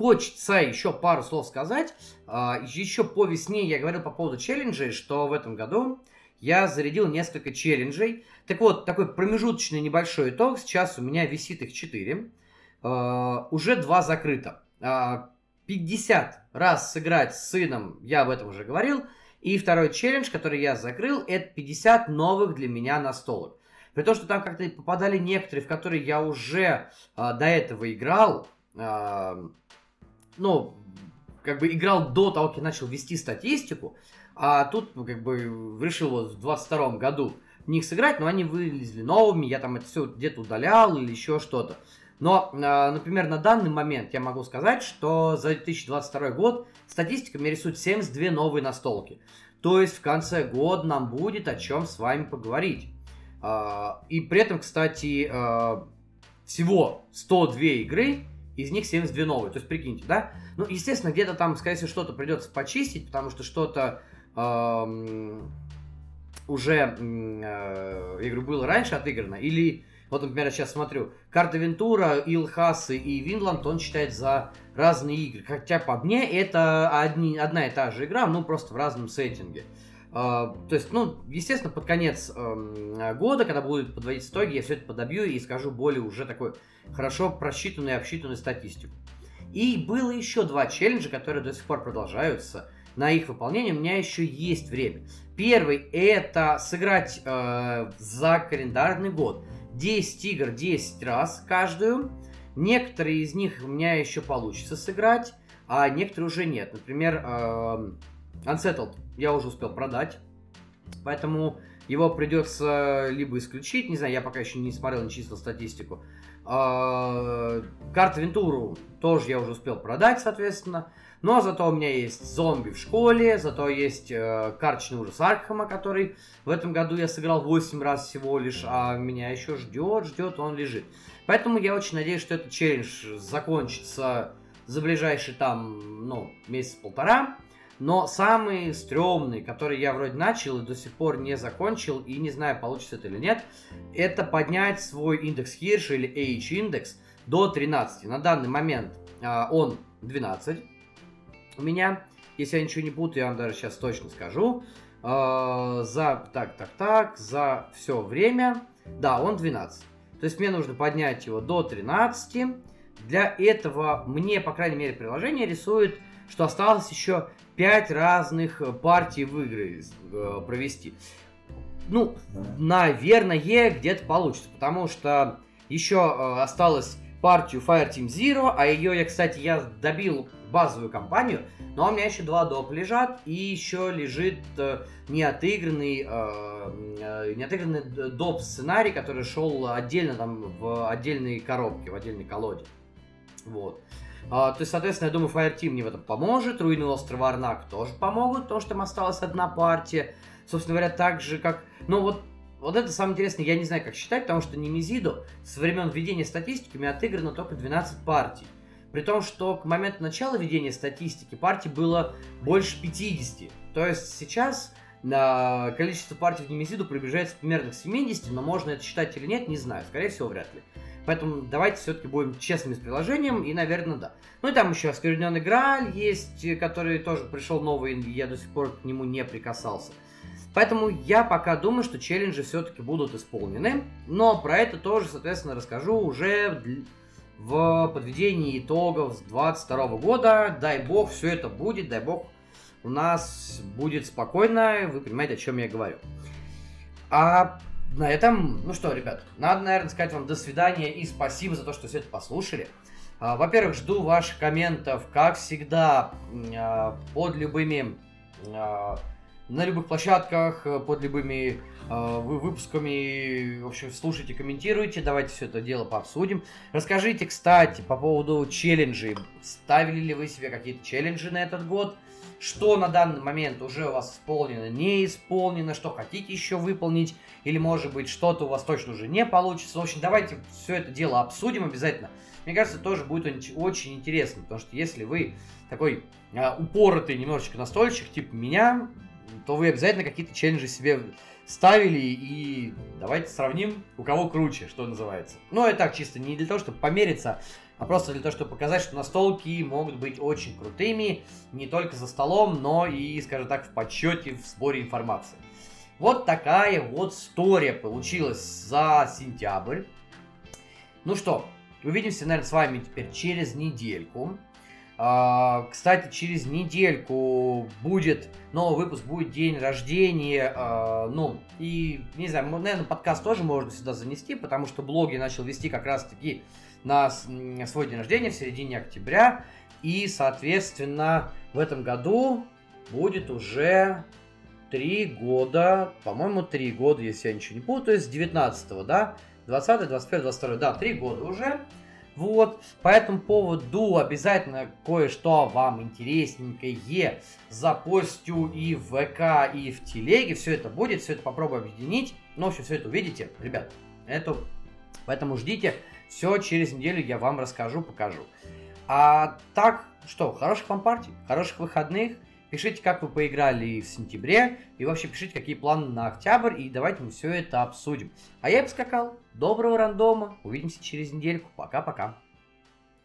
Хочется еще пару слов сказать. Э, еще по весне я говорил по поводу челленджей, что в этом году я зарядил несколько челленджей. Так вот, такой промежуточный небольшой итог. Сейчас у меня висит их 4. Uh, уже два закрыто. Uh, 50 раз сыграть с сыном, я об этом уже говорил. И второй челлендж, который я закрыл, это 50 новых для меня настолок. При том, что там как-то попадали некоторые, в которые я уже uh, до этого играл. Ну, как бы играл до того, как начал вести статистику. А тут, ну, как бы, решил вот в 22 году в них сыграть, но они вылезли новыми, я там это все где-то удалял или еще что-то. Но, а, например, на данный момент я могу сказать, что за 2022 год статистика мне рисует 72 новые настолки. То есть в конце года нам будет о чем с вами поговорить. А, и при этом, кстати, а, всего 102 игры, из них 72 новые. То есть, прикиньте, да? Ну, естественно, где-то там, скорее всего, что-то придется почистить, потому что что-то уже, э, я говорю, было раньше отыграно, или, вот, например, я сейчас смотрю, карта Вентура, Илхасы и Винланд он считает за разные игры. Хотя по мне это одни, одна и та же игра, ну просто в разном сеттинге. То есть, ну, естественно, под конец uh, года, когда будут подводить итоги, я все это подобью и скажу более уже такой хорошо просчитанную и обсчитанную статистику. И было еще два челленджа, которые до сих пор продолжаются на их выполнение у меня еще есть время. Первый это сыграть э, за календарный год 10 игр 10 раз каждую. Некоторые из них у меня еще получится сыграть, а некоторые уже нет. Например, э, Unsettled я уже успел продать. Поэтому Его придется либо исключить, не знаю, я пока еще не смотрел, не чистил статистику. А, карта Вентуру тоже я уже успел продать, соответственно. Но зато у меня есть зомби в школе, зато есть э, карточный ужас Аркхема, который в этом году я сыграл 8 раз всего лишь, а меня еще ждет, ждет, он лежит. Поэтому я очень надеюсь, что этот челлендж закончится за ближайший там, ну, месяц-полтора. Но самый стрёмный, который я вроде начал и до сих пор не закончил, и не знаю, получится это или нет, это поднять свой индекс Хирша или H-индекс до 13. На данный момент э, он 12 у меня. Если я ничего не путаю, я вам даже сейчас точно скажу. Э, за, так, так, так, за все время, да, он 12. То есть мне нужно поднять его до 13. Для этого мне, по крайней мере, приложение рисует, что осталось еще 5 разных э, партий в игры э, провести. Ну, наверное, где-то получится, потому что еще э, осталось партию Fireteam Zero, а ее я, кстати, я добил базовую кампанию, но у меня еще два доп лежат, и еще лежит э, неотыгранный, э, неотыгранный доп сценарий, который шел отдельно там в отдельной коробке, в отдельной колоде. Вот. А, то есть, соответственно, я думаю, Fireteam мне в этом поможет. Руины острова Арнак тоже помогут, потому что там осталась одна партия. Собственно говоря, так же, как... Ну, вот, вот это самое интересное, я не знаю, как считать, потому что Немезиду со времен введения статистики у меня отыграно только 12 партий. При том, что к моменту начала ведения статистики партий было больше 50. То есть сейчас на количество партий в Немезиду приближается примерно к 70, но можно это считать или нет, не знаю. Скорее всего, вряд ли. Поэтому давайте все-таки будем честными с приложением, и, наверное, да. Ну и там еще оскверненный Грааль есть, который тоже пришел новый, я до сих пор к нему не прикасался. Поэтому я пока думаю, что челленджи все-таки будут исполнены, но про это тоже, соответственно, расскажу уже в подведении итогов с 22 года. Дай бог, все это будет, дай бог, у нас будет спокойно, вы понимаете, о чем я говорю. А на этом, ну что, ребят, надо, наверное, сказать вам до свидания и спасибо за то, что все это послушали. А, во-первых, жду ваших комментов, как всегда, а, под любыми, а, на любых площадках, под любыми выпусками. В общем, слушайте, комментируйте, давайте все это дело пообсудим. Расскажите, кстати, по поводу челленджей. Ставили ли вы себе какие-то челленджи на этот год? Что на данный момент уже у вас исполнено, не исполнено, что хотите еще выполнить, или может быть что-то у вас точно уже не получится. В общем, давайте все это дело обсудим обязательно. Мне кажется, тоже будет очень интересно, потому что если вы такой а, упоротый немножечко настольщик, типа меня, то вы обязательно какие-то челленджи себе ставили, и давайте сравним, у кого круче, что называется. Но это так, чисто не для того, чтобы помериться, а просто для того, чтобы показать, что настолки могут быть очень крутыми, не только за столом, но и, скажем так, в подсчете, в сборе информации. Вот такая вот история получилась за сентябрь. Ну что, увидимся, наверное, с вами теперь через недельку. А, кстати, через недельку будет новый выпуск, будет день рождения. А, ну, и, не знаю, наверное, подкаст тоже можно сюда занести, потому что блоги начал вести как раз-таки на свой день рождения в середине октября. И, соответственно, в этом году будет уже три года, по-моему, три года, если я ничего не путаю, с 19 да? 20 21 22 да, три года уже. Вот, по этому поводу обязательно кое-что вам интересненькое запостю и в ВК, и в Телеге. Все это будет, все это попробую объединить. Ну, в общем, все это увидите, ребят. Это... Поэтому ждите. Все через неделю я вам расскажу, покажу. А так, что, хороших вам партий, хороших выходных. Пишите, как вы поиграли в сентябре. И вообще пишите, какие планы на октябрь. И давайте мы все это обсудим. А я поскакал. Доброго рандома. Увидимся через недельку. Пока-пока.